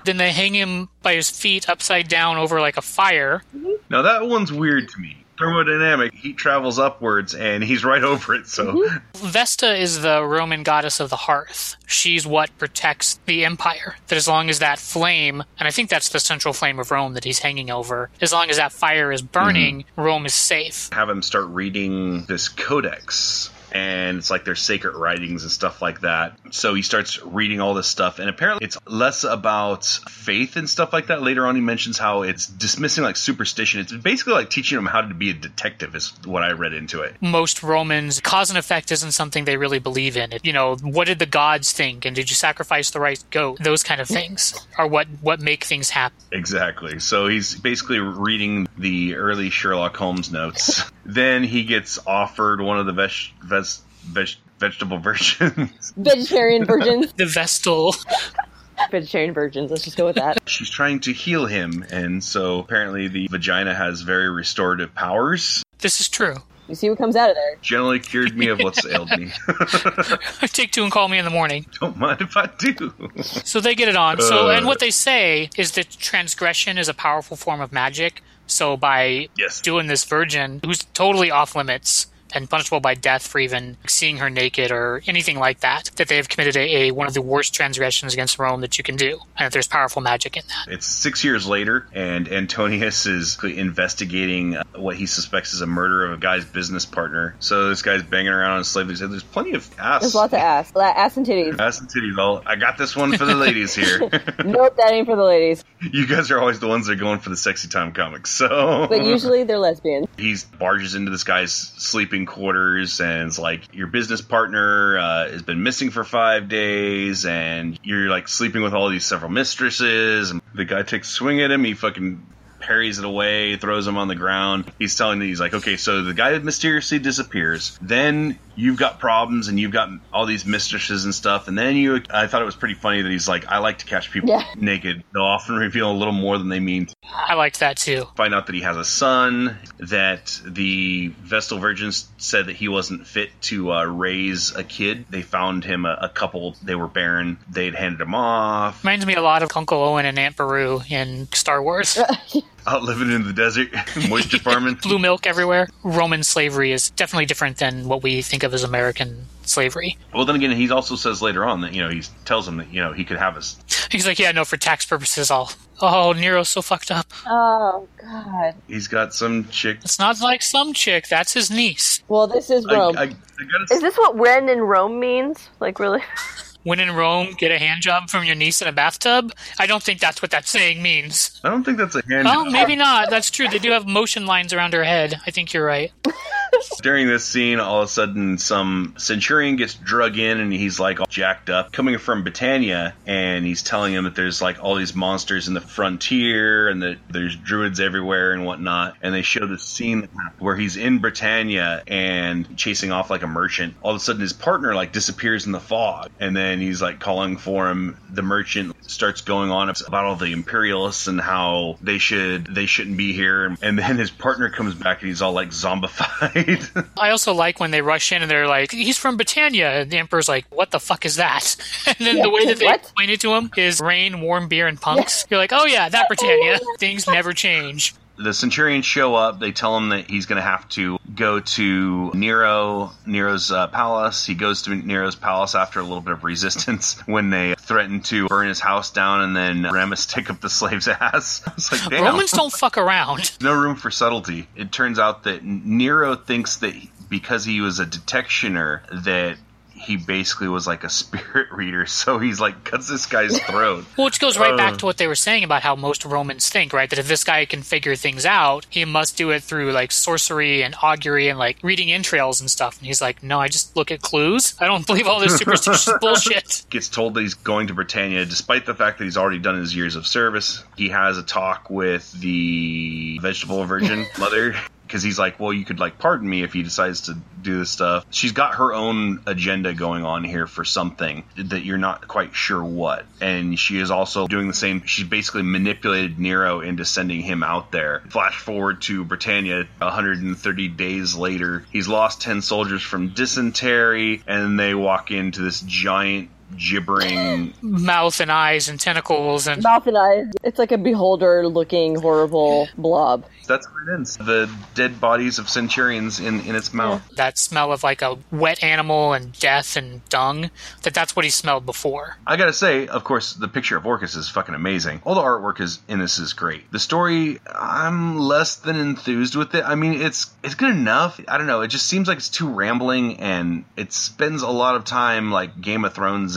Then they hang him by his feet upside down over like a fire. now that one's weird to me. Thermodynamic, heat travels upwards and he's right over it, so mm-hmm. Vesta is the Roman goddess of the hearth. She's what protects the empire. That as long as that flame, and I think that's the central flame of Rome that he's hanging over, as long as that fire is burning, mm-hmm. Rome is safe. have him start reading this codex and it's like their sacred writings and stuff like that so he starts reading all this stuff and apparently it's less about faith and stuff like that later on he mentions how it's dismissing like superstition it's basically like teaching him how to be a detective is what i read into it Most Romans, cause and effect isn't something they really believe in. It, You know, what did the gods think, and did you sacrifice the right goat? Those kind of things are what what make things happen. exactly so he's basically reading the early sherlock holmes notes then he gets offered one of the veg, veg, veg, vegetable versions Vegetarian virgins. The Vestal. Vegetarian virgins. Let's just go with that. she's trying to heal him and so apparently the vagina has very restorative powers This is true. You see what comes out of there. generally cured me of what's ailed me. Take two and call me in the morning. Don't mind if I do. So they get it on. So, Uh. and what they say is that transgression is a powerful form of magic. So by Yes. doing this virgin, who's totally off limits and punishable by death for even seeing her naked or anything like that, that they have committed a, a one of the worst transgressions against Rome that you can do, and that there's powerful magic in that. It's six years later, and Antonius is investigating uh, what he suspects is a murder of a guy's business partner. So this guy's banging around on a slave. He said, "There's plenty of ass, There's lots of ass. La- Ass and titties. ass and titties. All I got this one for the ladies here. Nope, that ain't for the ladies. you guys are always the ones that are going for the sexy time comics. So But usually they're lesbian. he barges into this guy's sleeping quarters and is like, "Your business partner uh, has been missing for five days, and you're like sleeping with all these several mistresses." And the guy takes swing at him. He fucking parries it away, throws him on the ground. He's telling me, he's like, okay, so the guy mysteriously disappears. Then you've got problems and you've got all these mistresses and stuff. And then you, I thought it was pretty funny that he's like, I like to catch people Yeah. naked. They'll often reveal a little more than they mean to I liked that too. find out that he has a son, that the Vestal Virgins said that he wasn't fit to uh, raise a kid. They found him a, a couple, they were barren, they'd handed him off, Reminds me a lot of Uncle Owen and Aunt Beru in Star Wars. out living in the desert, moisture farming. Blue milk everywhere. Roman slavery is definitely different than what we think of as American slavery. Well, then again, he also says later on that, you know, he tells him that, you know, he could have us. He's like, yeah, no, for tax purposes, I'll. Oh, Nero's so fucked up. Oh God. He's got some chick. It's not like some chick. That's his niece. Well, this is I, Rome. I, I gotta is this what "when in Rome" means? Like, really? When in Rome, get a hand job from your niece in a bathtub. I don't think that's what that saying means. I don't think that's a hand. Oh, well, maybe not. That's true. They do have motion lines around her head. I think you're right. During this scene, all of a sudden, some centurion gets drug in and he's like all jacked up, coming from Britannia, and he's telling him that there's like all these monsters in the frontier and that there's druids everywhere and whatnot. And they show the scene where he's in Britannia and chasing off like a merchant. All of a sudden, his partner like disappears in the fog, and then he's like calling for him. The merchant starts going on about all the imperialists and how they should they shouldn't be here, and then his partner comes back and he's all like zombified. I also like when they rush in and they're like, he's from Britannia. And the Emperor's like, what the fuck is that? And then the way that they What? explain it to him is rain, warm beer, and punks. You're like, oh yeah, that Britannia. Things never change. The Centurions show up. They tell him that he's going to have to go to Nero, Nero's uh, palace. He goes to Nero's palace after a little bit of resistance when they threaten to burn his house down and then Ramus take up the slave's ass. Like, damn. Romans don't fuck around. no room for subtlety. It turns out that Nero thinks that because he was a detectioner, that he basically was like a spirit reader. So he's like cuts this guy's throat. Well, which goes right Uh. back to what they were saying about how most Romans think, right? That if this guy can figure things out, he must do it through like sorcery and augury and like reading entrails and stuff. And he's like, no, I just look at clues. I don't believe all this superstitious bullshit. gets told that he's going to Britannia, despite the fact that he's already done his years of service. He has a talk with the vegetable virgin mother because he's like, well, you could like pardon me if he decides to do this stuff. She's got her own agenda going on here for something that you're not quite sure what. And she is also doing the same. She's basically manipulated Nero into sending him out there. Flash forward to Britannia 130 days later. He's lost 10 soldiers from dysentery, and they walk into this giant gibbering Mouth and eyes and tentacles and Mouth and eyes. It's like a beholder looking horrible blob. that's what it is the dead bodies of centurions in, in its mouth that smell of like a wet animal and death and dung. That that's what he smelled before. I gotta say, of course, the picture of Orcus is fucking amazing. All the artwork is in this is great. The story, I'm less than enthused with it. I mean, it's it's good enough. I don't know. It just seems like it's too rambling, and it spends a lot of time like Game of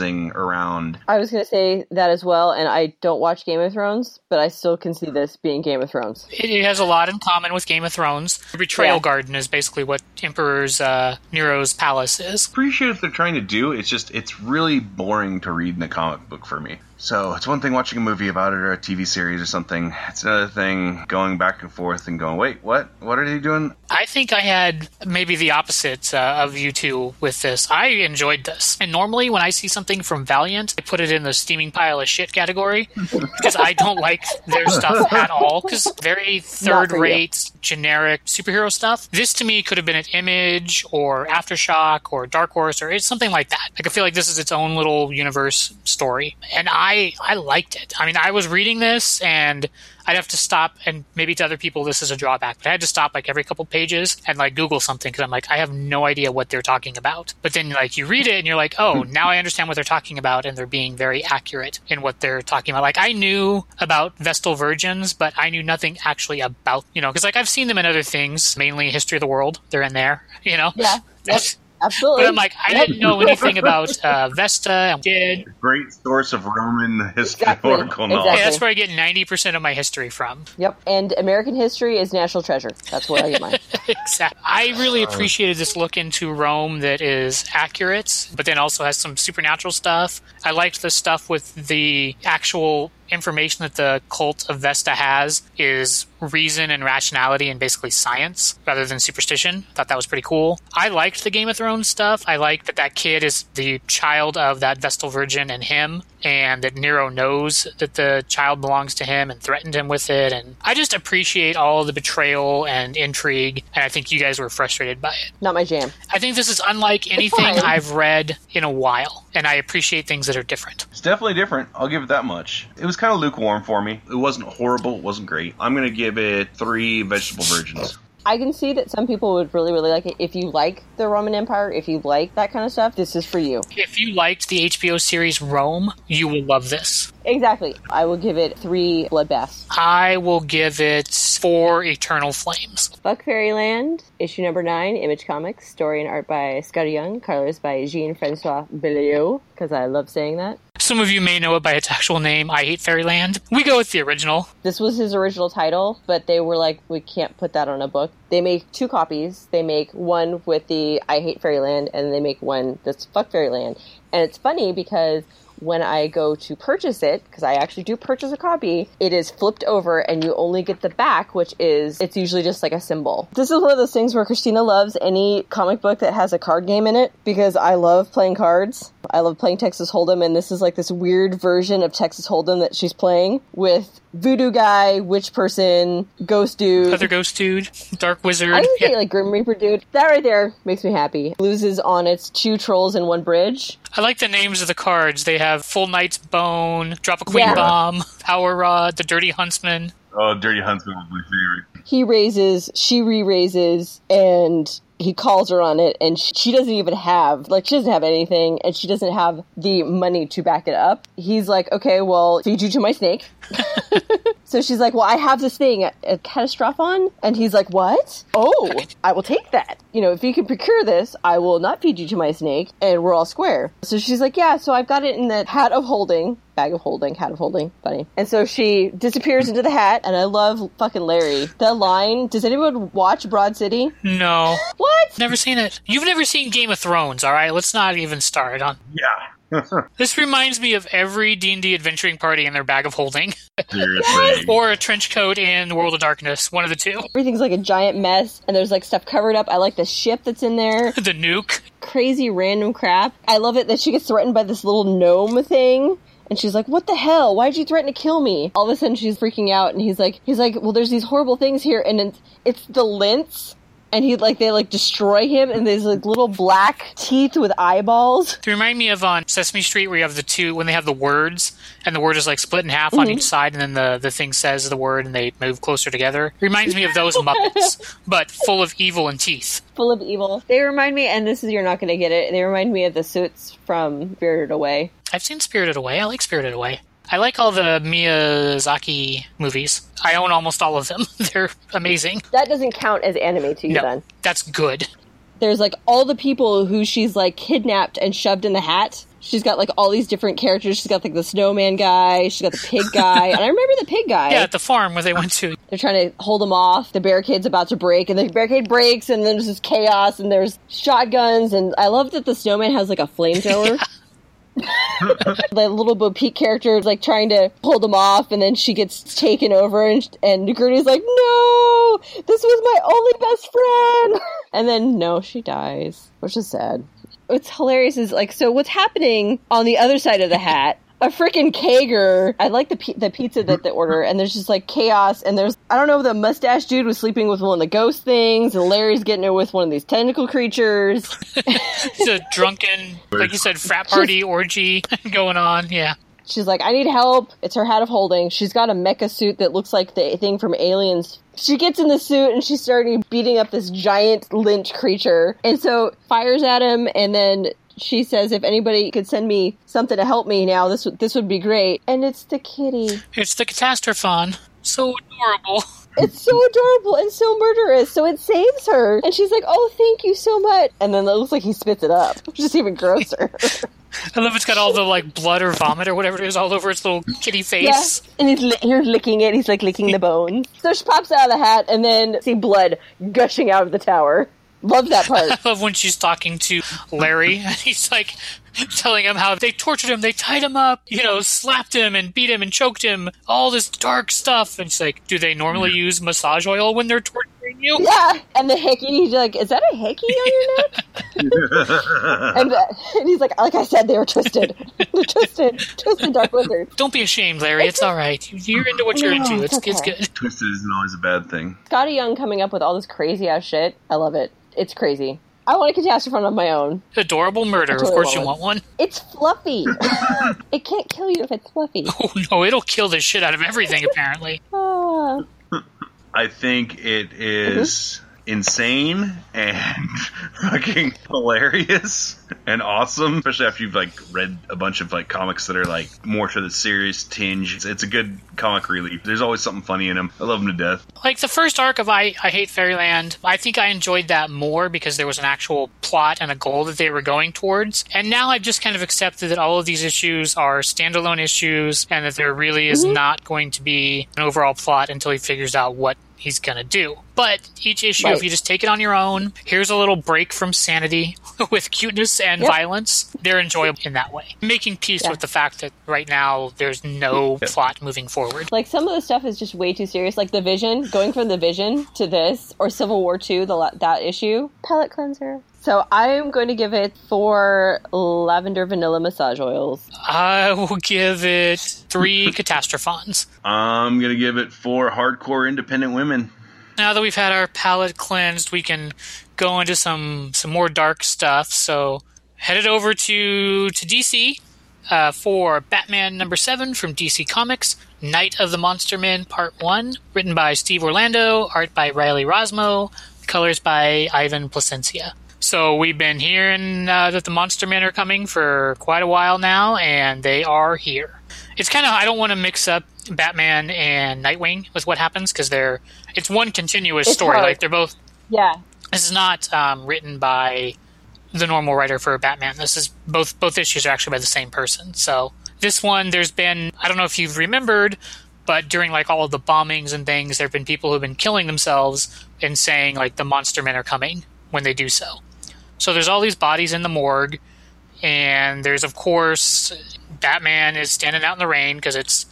Thronesing around. I was going to say that as well, and I don't watch Game of Thrones, but I still can see this being Game of Thrones. It, it has a lot in common with Game of Thrones. The Betrayal Yeah. Garden is basically what Emperor's uh, Nero's palace is. Appreciate what they're trying to do. It's just it's really boring to read in a comic book for me. So it's one thing watching a movie about it or a TV series or something. It's another thing going back and forth and going, wait, what? What are they doing? I think I had maybe the opposite uh, of you two with this. I enjoyed this. And normally when I see something from Valiant, I put it in the steaming pile of shit category because I don't like their stuff at all because very third rate, generic superhero stuff. This to me could have been an Image or Aftershock or Dark Horse or it's something like that. Like I feel like this is its own little universe story. And I I I liked it. I mean, I was reading this and I'd have to stop, and maybe to other people this is a drawback, but I had to stop like every couple pages and like Google something because I'm like, I have no idea what they're talking about. But then like you read it and you're like, oh, hmm. now I understand what they're talking about, and they're being very accurate in what they're talking about. Like I knew about Vestal Virgins, but I knew nothing actually about you know because like I've seen them in other things, mainly History of the World. They're in there, you know. Yeah. Yep. Absolutely. But I'm like, I didn't know anything about uh, Vesta and did. Great source of Roman Exactly. historical knowledge. Yeah, that's where I get 90% of my history from. Yep. And American history is national treasure. That's where I get mine. Exactly. I really appreciated this look into Rome that is accurate, but then also has some supernatural stuff. I liked the stuff with the actual information that the cult of Vesta has is reason and rationality and basically science rather than superstition. Thought that was pretty cool. I liked the Game of Thrones stuff. I liked that that kid is the child of that Vestal Virgin and him, and that Nero knows that the child belongs to him and threatened him with it. And I just appreciate all the betrayal and intrigue, and I think you guys were frustrated by it. Not my jam. I think this is unlike anything. I've read in a while, and I appreciate things that are different. It's definitely different. I'll give it that much. It was kind of lukewarm for me. It wasn't horrible. It wasn't great. I'm going to give it three vegetable virgins. I can see that some people would really, really like it. If you like the Roman Empire, if you like that kind of stuff, this is for you. If you liked the HBO series Rome, you will love this. Exactly. I will give it three bloodbaths. I will give it four Eternal Flames. Fuck Fairyland, issue number nine, Image Comics, story and art by Skottie Young, colors by Jean Francois Beaulieu, because I love saying that. Some of you may know it by its actual name, I Hate Fairyland. We go with the original. This was his original title, but they were like, we can't put that on a book. They make two copies. They make one with the I Hate Fairyland, and they make one that's Fuck Fairyland. And it's funny because when I go to purchase it, because I actually do purchase a copy, it is flipped over and you only get the back, which is, it's usually just like a symbol. This is one of those things where Christina loves any comic book that has a card game in it because I love playing cards. I love playing Texas Hold'em, and this is like this weird version of Texas Hold'em that she's playing with voodoo guy, witch person, ghost dude. Other Ghost Dude, Dark Wizard. I would Yeah. say like Grim Reaper dude. That right there makes me happy. Loses on its two trolls in one bridge. I like the names of the cards. They have Full Knight's Bone, Drop a Queen Yeah. Bomb, Power Rod, The Dirty Huntsman. Oh, Dirty Huntsman was my favorite. He raises, she re-raises, and he calls her on it, and she doesn't even have like she doesn't have anything, and she doesn't have the money to back it up. He's like, okay, well, feed you to my snake. So she's like, "Well, I have this thing, a, a catastrophon," and he's like, "What? Oh, I will take that. You know, if you can procure this, I will not feed you to my snake, and we're all square." So she's like, "Yeah." So I've got it in the hat of holding, bag of holding, hat of holding. Funny. And so she disappears into the hat, and I love fucking Larry. The line. Does anyone watch Broad City? No. What? What? Never seen it. You've never seen Game of Thrones, all right? Let's not even start on. Yeah. This reminds me of every D&D adventuring party in their bag of holding, or a trench coat in World of Darkness, one of the two. Everything's like a giant mess, and there's like stuff covered up. I like the ship that's in there. The nuke. Crazy random crap. I love it that she gets threatened by this little gnome thing. And she's like, "What the hell? Why'd you threaten to kill me?" All of a sudden, she's freaking out, and he's like, "He's like, well, there's these horrible things here, and it's, it's the lints." And he like they like destroy him, and there's like little black teeth with eyeballs. To remind me of on Sesame Street where you have the two when they have the words and the word is like split in half on each mm-hmm. side and then the, the thing says the word and they move closer together. Reminds me of those Muppets, but full of evil and teeth. full of evil. They remind me, and this is you're not going to get it. They remind me of the suits from Spirited Away. I've seen Spirited Away. I like Spirited Away. I like all the Miyazaki movies. I own almost all of them. They're amazing. That doesn't count as anime to you No, then. that's good. There's like all the people who she's like kidnapped and shoved in the hat. She's got like all these different characters. She's got like the snowman guy. She's got the pig guy, and I remember the pig guy. Yeah, at the farm where they went to. They're trying to hold him off. The barricade's about to break, and the barricade breaks, and then there's this chaos, and there's shotguns, and I love that the snowman has like a flamethrower. the little Bo Peep character is like trying to hold him off, and then she gets taken over, and and Gertie's like, "No, this was my only best friend," and then no, she dies, which is sad. What's hilarious is like, so what's happening on the other side of the hat? A freaking Kager. I like the the pizza that they order, and there's just like chaos. And there's I don't know the mustache dude was sleeping with one of the ghost things, and Larry's getting it with one of these tentacle creatures. It's a drunken, like you said, frat party orgy going on. Yeah. She's like, I need help. It's her hat of holding. She's got a mecha suit that looks like the thing from Aliens. She gets in the suit and she's starting beating up this giant lynch creature. And so fires at him and then she says if anybody could send me something to help me now, this would this would be great. And it's the kitty. It's the Catastrophon. So adorable. It's so adorable and so murderous. So it saves her. And she's like, "Oh, thank you so much." And then it looks like he spits it up, which is even grosser. I love it's got all the like blood or vomit or whatever it is all over its little kitty face. Yeah. And he's, li- he's licking it. He's like licking the bone. So she pops out of the hat and then see blood gushing out of the tower. Love that part. I love when she's talking to Larry and he's like telling him how they tortured him, they tied him up, you know, slapped him and beat him and choked him, all this dark stuff. And she's like, Do they normally use massage oil when they're torturing you? yeah. And the hickey, he's like, "Is that a hickey on your neck?" and, uh, and he's like, "Like I said, they were twisted, They're twisted, twisted dark wizard." Don't be ashamed, Larry. It's all right. You're into what you're No, into. it's It's, it's good. Twisted isn't always a bad thing. Skottie Young coming up with all this crazy ass shit. I love it. It's crazy. I want a catastrophe of my own. Adorable murder. Of course you want want one. It's fluffy. it can't kill you if it's fluffy. Oh no, it'll kill the shit out of everything, apparently. Ah. I think it is insane and fucking hilarious and awesome, especially after you've like read a bunch of like comics that are like more to the serious tinge. It's, it's a good comic relief. There's always something funny in them. I love them to death. Like the first arc of I, I Hate Fairyland, I think I enjoyed that more because there was an actual plot and a goal that they were going towards. And now I've just kind of accepted that all of these issues are standalone issues and that there really is mm-hmm. not going to be an overall plot until he figures out what he's going to do. But each issue, Right. if you just take it on your own, here's a little break from sanity with cuteness and Yep. violence, they're enjoyable in that way. Making peace Yeah. with the fact that right now there's no plot moving forward. Like some of the stuff is just way too serious. Like the Vision, going from the Vision to this, or Civil War Two, the that issue. Palette cleanser. So I'm going to give it four lavender vanilla massage oils. I will give it three catastrophons. I'm gonna give it four hardcore independent women. Now that we've had our palate cleansed, we can go into some some more dark stuff. So headed over to to DC uh, for Batman number seven from DC Comics, Night of the Monster Men Part One, written by Steve Orlando, art by Riley Rossmo, colors by Ivan Plascencia. So we've been hearing uh, that the Monster Men are coming for quite a while now, and they are here. It's kind of I don't want to mix up Batman and Nightwing with what happens because they're it's one continuous It's story. hard. Like they're both Yeah. this is not um, written by the normal writer for Batman. This is both both issues are actually by the same person. So this one, there's been I don't know if you've remembered, but during like all of the bombings and things, there have been people who've been killing themselves and saying like the monster men are coming when they do so. So there's all these bodies in the morgue, and there's of course Batman is standing out in the rain because it's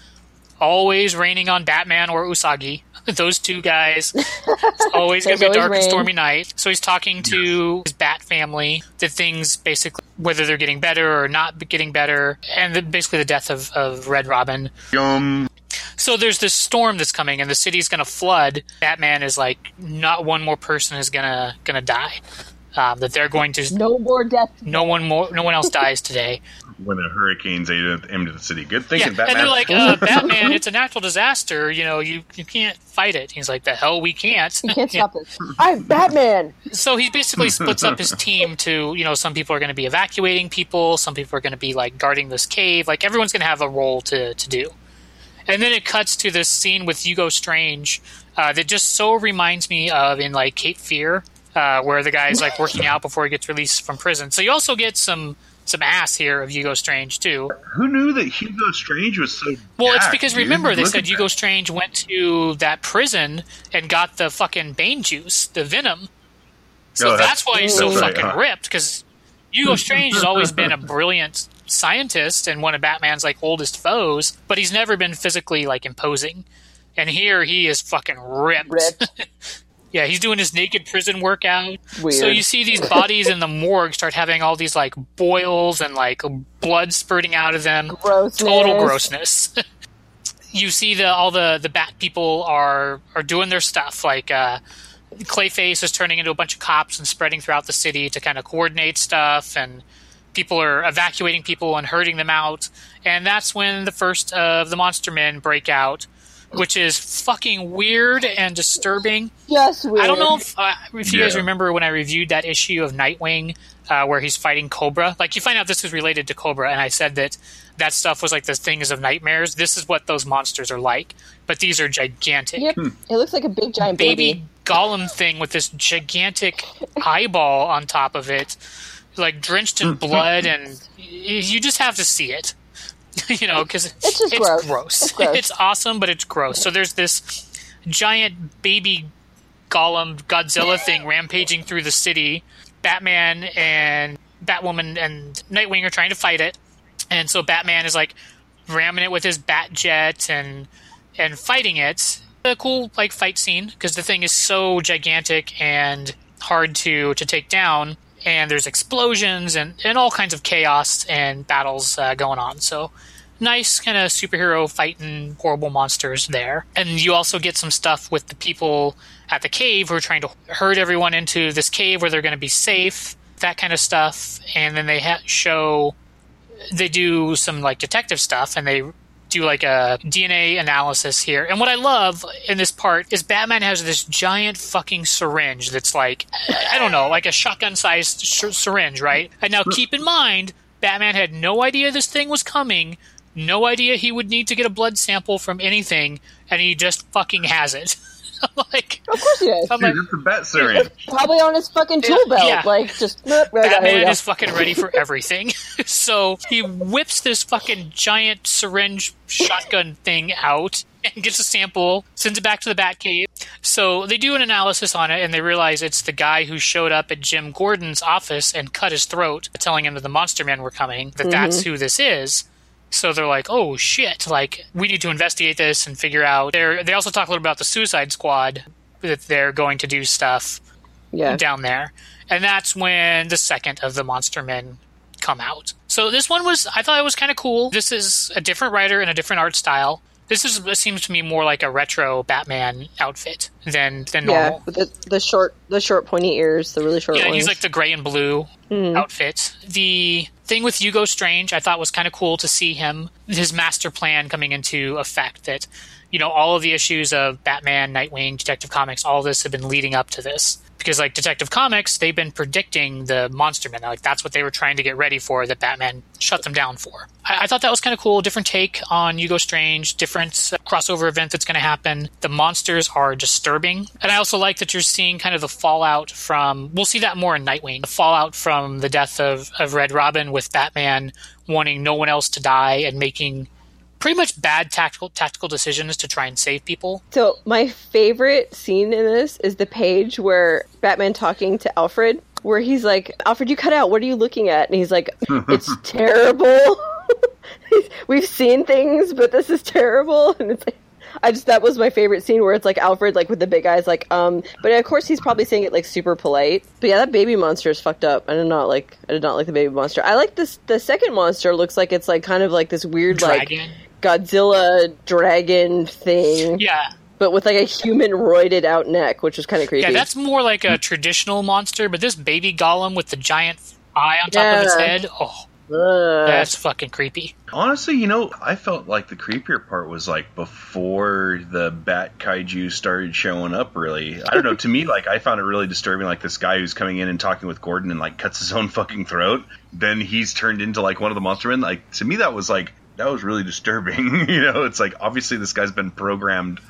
always raining on Batman or Usagi. Those two guys. It's always going to be a There's always dark and stormy night. So he's talking to his Bat family, the things basically whether they're getting better or not getting better, and the, basically the death of, of Red Robin. Yum. So there's this storm that's coming, and the city's going to flood. Batman is like, not one more person is gonna gonna die. Um, that they're going to No more death. no one more no one else dies today. When the hurricanes aimed aimed at the city. Good Yeah, thinking, and Batman. they're like, uh, Batman, it's a natural disaster. You know, you you can't fight it. He's like, the hell we can't. You can't stop this. I'm Batman. So he basically splits up his team to, you know, some people are going to be evacuating people, some people are going to be like guarding this cave. Like everyone's going to have a role to to do. And then it cuts to this scene with Hugo Strange uh, that just so reminds me of in like Cape Fear, uh, where the guy's like working out before he gets released from prison. So you also get some some ass here of Hugo Strange too. Who knew that Hugo Strange was so? Well, it's because dude? remember they Look said Hugo that. Strange went to that prison and got the fucking Bane juice, the venom. So Oh, that's, that's- why he's so right, fucking huh? ripped. Because Hugo Strange has always been a brilliant scientist and one of Batman's like oldest foes, but he's never been physically like imposing. And here he is fucking ripped. Ripped. Yeah, he's doing his naked prison workout. Weird. So you see these bodies in the morgue start having all these like boils and like blood spurting out of them. Grossness. Total grossness. you see the all the the bat people are are doing their stuff. Like uh, Clayface is turning into a bunch of cops and spreading throughout the city to kind of coordinate stuff, and people are evacuating people and herding them out. And that's when the first of the monster men break out. Which is fucking weird and disturbing. Yes, weird. I don't know if, uh, if you guys remember when I reviewed that issue of Nightwing uh, where he's fighting Cobra. Like you find out this is related to Cobra, and I said that that stuff was like the things of nightmares. This is what those monsters are like, but these are gigantic. Yep. It looks like a big giant Baby baby. Gollum thing with this gigantic eyeball on top of it, like drenched in blood, and you just have to see it. you know, because It's just gross. It's gross. It's awesome, but it's gross. So there's this giant baby Gollum Godzilla thing rampaging through the city. Batman and Batwoman and Nightwing are trying to fight it, and so Batman is like ramming it with his bat jet and and fighting it. A cool like fight scene because the thing is so gigantic and hard to to take down, and there's explosions and and all kinds of chaos and battles uh, going on. So nice kind of superhero fighting horrible monsters there. And you also get some stuff with the people at the cave who are trying to herd everyone into this cave where they're going to be safe, that kind of stuff. And then they ha- show they do some like detective stuff and they do like a DNA analysis here. And what I love in this part is Batman has this giant fucking syringe that's like I don't know, like a shotgun sized sh- syringe, right? And now keep in mind Batman had no idea this thing was coming, no idea he would need to get a blood sample from anything, and he just fucking has it. I'm like Of course he is. I'm like Dude, that's a bat syringe. Probably on his fucking tool belt. Yeah. Like, just. Right, there Batman is fucking ready for everything. so he whips this fucking giant syringe shotgun thing out and gets a sample, sends it back to the Batcave. So they do an analysis on it and they realize it's the guy who showed up at Jim Gordon's office and cut his throat, telling him that the Monster Men were coming, that mm-hmm. that's who this is. So they're like, "Oh shit! Like we need to investigate this and figure out." They they also talk a little bit about the Suicide Squad that they're going to do stuff yeah. down there. And that's when the second of the Monster Men come out. So this one was I thought it was kind of cool. This is a different writer and a different art style. This is it seems to me more like a retro Batman outfit than than Yeah, normal. with the, the short, the short pointy ears, the really short Yeah, ones. he's like the gray and blue hmm. outfit. The thing with Hugo Strange, I thought was kind of cool to see him, his master plan coming into effect. That, you know, all of the issues of Batman, Nightwing, Detective Comics, all this have been leading up to this. Because, like, Detective Comics, they've been predicting the Monster Men. Like, that's what they were trying to get ready for, that Batman shut them down for. I, I thought that was kind of cool. Different take on Hugo Strange, different crossover event that's going to happen. The monsters are disturbing. And I also like that you're seeing kind of the fallout from, we'll see that more in Nightwing, the fallout from the death of, of Red Robin with Batman wanting no one else to die and making pretty much bad tactical tactical decisions to try and save people. So my favorite scene in this is the page where Batman talking to Alfred, where he's like, "Alfred, you cut out. What are you looking at?" And he's like, "It's terrible. We've seen things, but this is terrible." And it's like, I just that was my favorite scene where it's like Alfred like with the big eyes, like um. But of course he's probably saying it like super polite. But yeah, that baby monster is fucked up. I did not like. I did not like the baby monster. I like this. The second monster looks like it's like kind of like this weird Dragon. like Godzilla dragon thing Yeah. but with like a human roided out neck, which was kind of creepy. Yeah, that's more like a traditional monster, but this baby golem with the giant eye on top of its head, oh, Ugh. that's fucking creepy. Honestly, you know, I felt like the creepier part was like before the bat kaiju started showing up. Really, I don't know. to me, like I found it really disturbing. Like this guy who's coming in and talking with Gordon and like cuts his own fucking throat. Then he's turned into like one of the monster men. Like to me, that was like that was really disturbing. you know, it's like obviously this guy's been programmed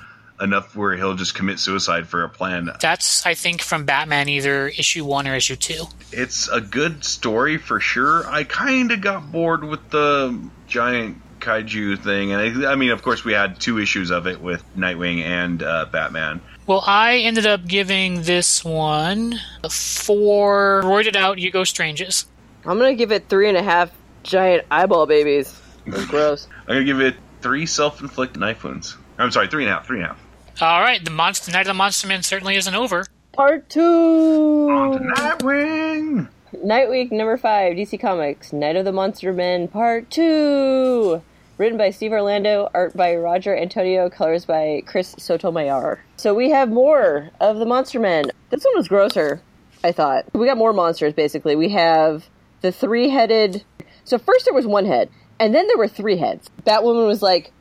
enough where he'll just commit suicide for a plan. That's, I think, from Batman either issue one or issue two. It's a good story for sure. I kind of got bored with the giant kaiju thing, and I, I mean, of course, we had two issues of it with Nightwing and uh, Batman. Well, I ended up giving this one four roided out Hugo Stranges. I'm gonna give it three and a half giant eyeball babies. That's gross. I'm gonna give it three self-inflicted knife wounds. I'm sorry, three and a half, three and a half. All right, the monster Night of the Monster Man certainly isn't over. Part two. Nightwing. Night Week number five, DC Comics, Night of the Monster Men, Part two. Written by Steve Orlando, art by Roger Antonio, colors by Chris Sotomayor. So we have more of the Monster Men. This one was grosser, I thought. We got more monsters, basically. We have the three headed. So first there was one head, and then there were three heads. Batwoman was like,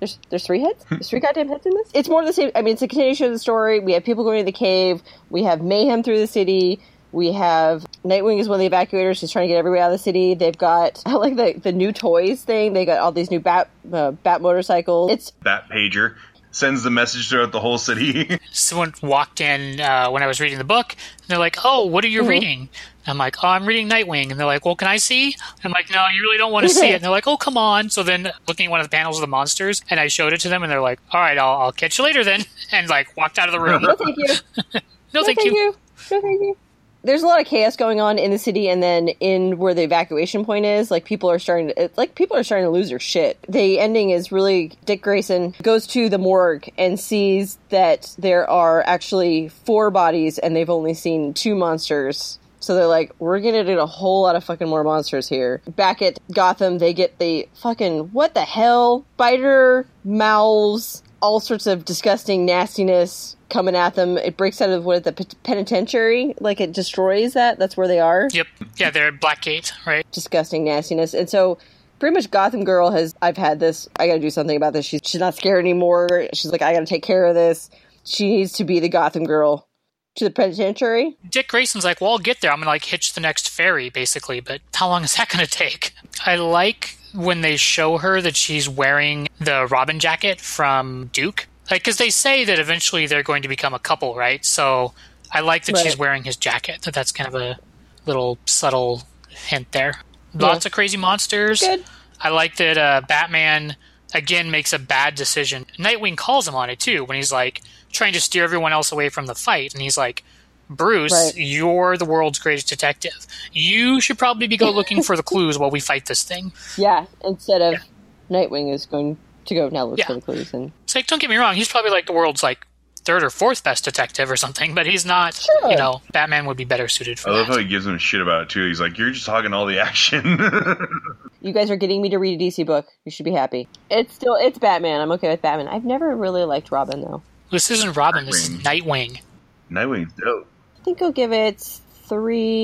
there's there's three heads. There's three goddamn heads in this. It's more of the same. I mean, it's a continuation of the story. We have people going to the cave. We have mayhem through the city. We have Nightwing is one of the evacuators. She's trying to get everybody out of the city. They've got I like the the new toys thing. They got all these new bat uh, bat motorcycles. It's Bat pager sends the message throughout the whole city. Someone walked in uh, when I was reading the book, and they're like, "Oh, what are you reading?" I'm like, "Oh, I'm reading Nightwing," and they're like, "Well, can I see?" I'm like, "No, you really don't want to see it." And they're like, "Oh, come on!" So then, looking at one of the panels of the monsters, and I showed it to them, and they're like, "All right, I'll, I'll catch you later then," and like walked out of the room. no thank you. no, thank thank you. you. No, thank you. There's a lot of chaos going on in the city, and then in where the evacuation point is, like people are starting to, like people are starting to lose their shit. The ending is really Dick Grayson goes to the morgue and sees that there are actually four bodies, and they've only seen two monsters. So they're like, we're gonna get a whole lot of fucking more monsters here. Back at Gotham, they get the fucking what the hell? Spider mouths, all sorts of disgusting nastiness coming at them. It breaks out of what the penitentiary, like it destroys that. That's where they are. Yep, yeah, they're at Blackgate, right? Disgusting nastiness, and so. Pretty much, Gotham Girl has. I've had this. I got to do something about this. She's she's not scared anymore. She's like, I got to take care of this. She needs to be the Gotham Girl to the penitentiary. Dick Grayson's like, well, I'll get there. I'm gonna like hitch the next ferry, basically. But how long is that gonna take? I like when they show her that she's wearing the Robin jacket from Duke, like because they say that eventually they're going to become a couple, right? So I like that she's wearing his jacket. That that's kind of a little subtle hint there. Lots of crazy monsters. Good. I like that uh, Batman again makes a bad decision. Nightwing calls him on it too when he's like trying to steer everyone else away from the fight, and he's like, "Bruce, Right. you're the world's greatest detective. You should probably be go looking for the clues while we fight this thing." Yeah, instead of Nightwing is going to go now. look Yeah. for the clues and It's like, don't get me wrong, he's probably like the world's like third or fourth best detective or something, but he's not. Sure. You know, Batman would be better suited for I love how he gives him shit about it too. He's like, "You're just hogging all the action." You guys are getting me to read a DC book. You should be happy. It's still it's Batman. I'm okay with Batman. I've never really liked Robin though. This isn't Robin. This is Nightwing. Nightwing's dope. I think I'll give it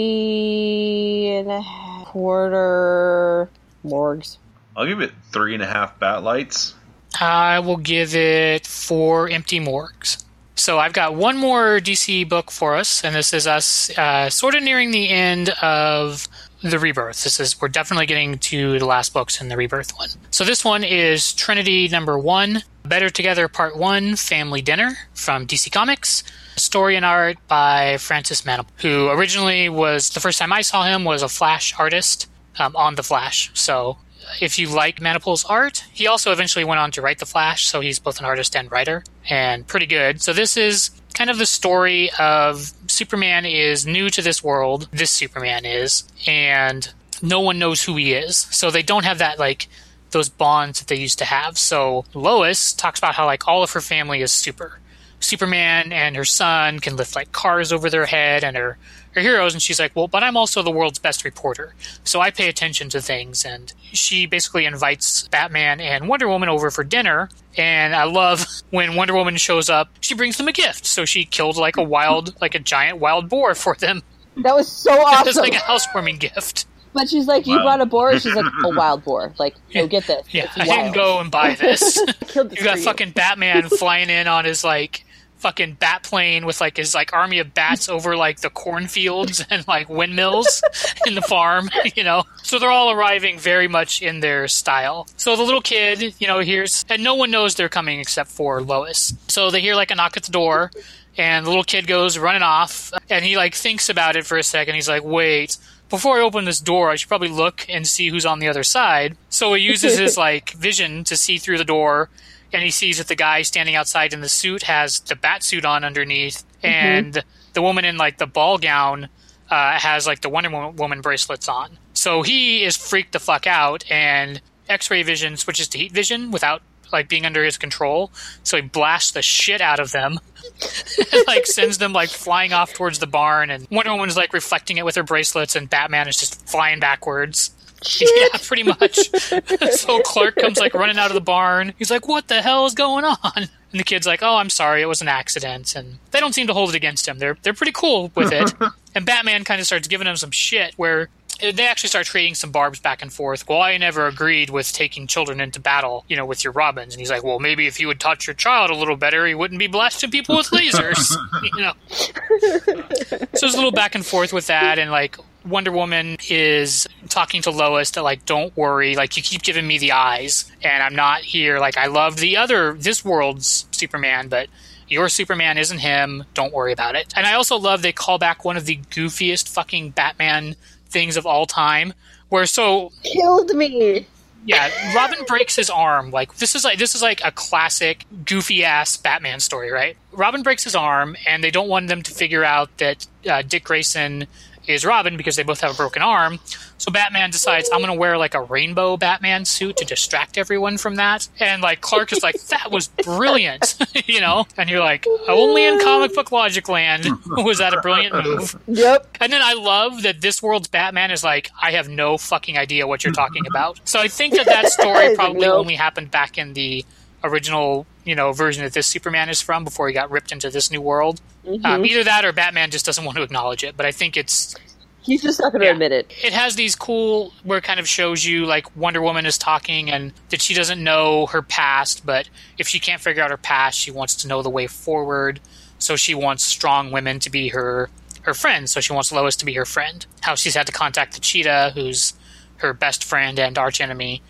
three and a half quarter morgues. I'll give it three and a half bat lights. I will give it four empty morgues. So I've got one more DC book for us, and this is us uh, sort of nearing the end of the rebirth. This is we're definitely getting to the last books in the rebirth one. So this one is Trinity number one, Better Together Part One, Family Dinner from DC Comics. Story and art by Francis Mantle, who originally was the first time I saw him was a Flash artist um, on the Flash. So if you like Manapul's art, he also eventually went on to write The Flash, so he's both an artist and writer, and pretty good. So this is kind of the story of Superman is new to this world. This Superman is, and no one knows who he is. So they don't have that like those bonds that they used to have. So Lois talks about how like all of her family is super. Superman and her son can lift like cars over their head and are, are heroes. And she's like, well, but I'm also the world's best reporter. So I pay attention to things. And she basically invites Batman and Wonder Woman over for dinner. And I love when Wonder Woman shows up, she brings them a gift. So she killed like a wild, like a giant wild boar for them. That was so awesome It's awesome. like a housewarming gift. but she's like, "You Wow. brought a boar." She's like, "A wild boar." Like, no, get this. Yeah, It's I didn't go and buy this. You got for you. fucking Batman flying in on his like fucking bat plane with like his like army of bats over like the cornfields and like windmills in the farm, you know. So they're all arriving very much in their style. So the little kid, you know, hears and no one knows they're coming except for Lois. So they hear like a knock at the door and the little kid goes running off and he like thinks about it for a second. He's like, "Wait, before I open this door, I should probably look and see who's on the other side. So he uses his like vision to see through the door, and he sees that the guy standing outside in the suit has the bat suit on underneath, and the woman in like the ball gown uh, has like the Wonder Woman bracelets on. So he is freaked the fuck out, and X-ray vision switches to heat vision without like being under his control. So he blasts the shit out of them and, like sends them like flying off towards the barn and Wonder Woman's like reflecting it with her bracelets and Batman is just flying backwards. Yeah, pretty much. so Clark comes like running out of the barn. He's like, "What the hell is going on?" And the kid's like, "Oh, I'm sorry, it was an accident." And they don't seem to hold it against him. They're they're pretty cool with it. and Batman kind of starts giving him some shit where they actually start trading some barbs back and forth. Well, I never agreed with taking children into battle, you know, with your Robins. And he's like, well, maybe if you would touch your child a little better, he wouldn't be blasting people with lasers, you know. so there's a little back and forth with that, and like Wonder Woman is talking to Lois that like, don't worry, like you keep giving me the eyes, and I'm not here. Like I love the other this world's Superman, but your Superman isn't him. Don't worry about it. And I also love they call back one of the goofiest fucking Batman things of all time. Where so Killed me. yeah, Robin breaks his arm. Like this is like this is like a classic goofy ass Batman story, right? Robin breaks his arm, and they don't want them to figure out that uh, Dick Grayson is Robin because they both have a broken arm. So Batman decides I'm going to wear like a rainbow Batman suit to distract everyone from that. And like Clark is like, that was brilliant, you know. And you're like, only in comic book logic land was that a brilliant move. Yep. And then I love that this world's Batman is like, I have no fucking idea what you're talking about. So I think that that story probably "Nope." only happened back in the original, you know, version that this Superman is from before he got ripped into this new world. Um, either that or Batman just doesn't want to acknowledge it. But I think it's He's just not going to Yeah. admit it. it has these cool where it kind of shows you like Wonder Woman is talking and that she doesn't know her past, but if she can't figure out her past, she wants to know the way forward. So she wants strong women to be her her friends. So she wants Lois to be her friend. How she's had to contact the cheetah, who's her best friend and arch enemy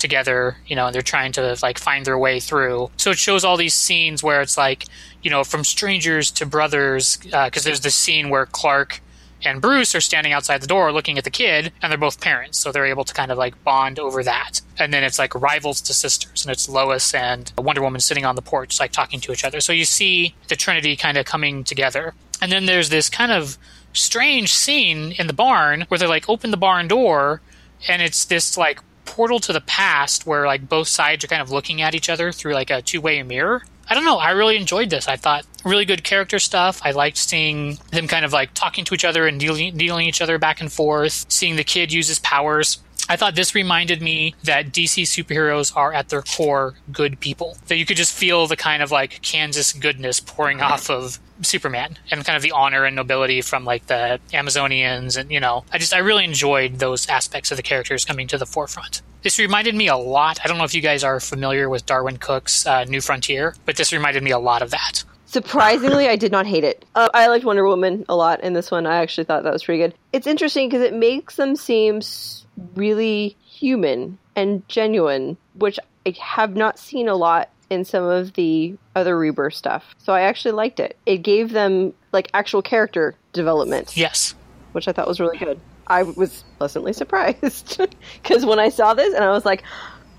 together, you know, and they're trying to like find their way through. So it shows all these scenes where it's like, you know, from strangers to brothers, uh, because there's this scene where Clark and Bruce are standing outside the door looking at the kid, and they're both parents, so they're able to kind of like bond over that. And then it's like rivals to sisters, and it's Lois and Wonder Woman sitting on the porch, like talking to each other. So you see the Trinity kind of coming together. And then there's this kind of strange scene in the barn where they like open the barn door, and it's this like portal to the past where like both sides are kind of looking at each other through like a two-way mirror. I don't know. I really enjoyed this. I thought really good character stuff. I liked seeing them kind of like talking to each other and dealing, dealing each other back and forth. Seeing the kid use his powers. I thought this reminded me that DC superheroes are at their core good people. That you could just feel the kind of like Kansas goodness pouring off of Superman and kind of the honor and nobility from like the Amazonians and you know I just I really enjoyed those aspects of the characters coming to the forefront. This reminded me a lot. I don't know if you guys are familiar with Darwyn Cooke's uh, New Frontier, but this reminded me a lot of that. Surprisingly, I did not hate it. Uh, I liked Wonder Woman a lot in this one. I actually thought that was pretty good. It's interesting because it makes them seem really human and genuine, which I have not seen a lot in some of the other Rebirth stuff. So I actually liked it. It gave them like actual character development, Yes. which I thought was really good. I was pleasantly surprised because when I saw this and I was like,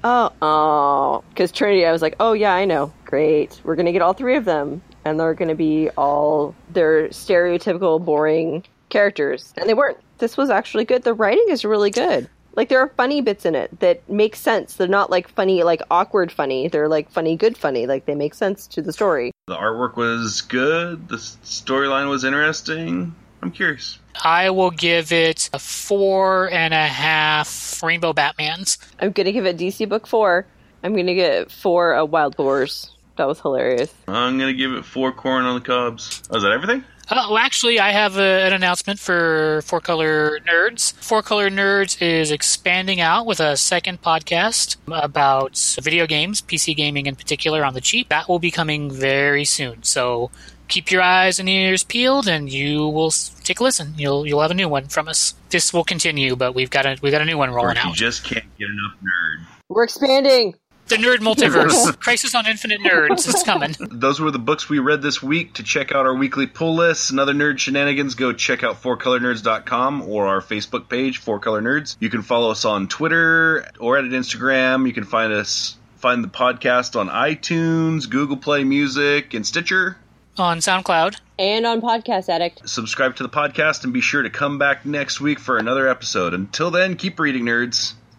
oh, oh, because Trinity, I was like, oh yeah, I know, great, we're gonna get all three of them, and they're gonna be all their stereotypical boring characters, and they weren't. This was actually good. The writing is really good. Like there are funny bits in it that make sense. They're not like funny, like awkward funny. They're like funny, good funny. Like they make sense to the story. The artwork was good. The storyline was interesting. I'm curious. I will give it a four and a half Rainbow Batmans. I'm gonna give it DC book four. I'm gonna give it four uh, Wild Boars. That was hilarious. I'm gonna give it four corn on the cobs. Oh, is that everything? Oh, actually, I have a, an announcement for Four Color Nerds. Four Color Nerds is expanding out with a second podcast about video games, PC gaming in particular, on the cheap. That will be coming very soon. So keep your eyes and ears peeled, and you will take a listen. You'll you'll have a new one from us. This will continue, but we've got a we've got a new one Or rolling if you out. just can't get enough nerd. We're expanding. The Nerd Multiverse, Crisis on Infinite Nerds, is coming. Those were the books we read this week. To check out our weekly pull list and other nerd shenanigans, go check out fourcolornerds.com or our Facebook page, Four Color Nerds. You can follow us on Twitter or at Instagram. You can find us find the podcast on iTunes, Google Play Music, and Stitcher. On SoundCloud. And on Podcast Addict. Subscribe to the podcast and be sure to come back next week for another episode. Until then, keep reading, nerds.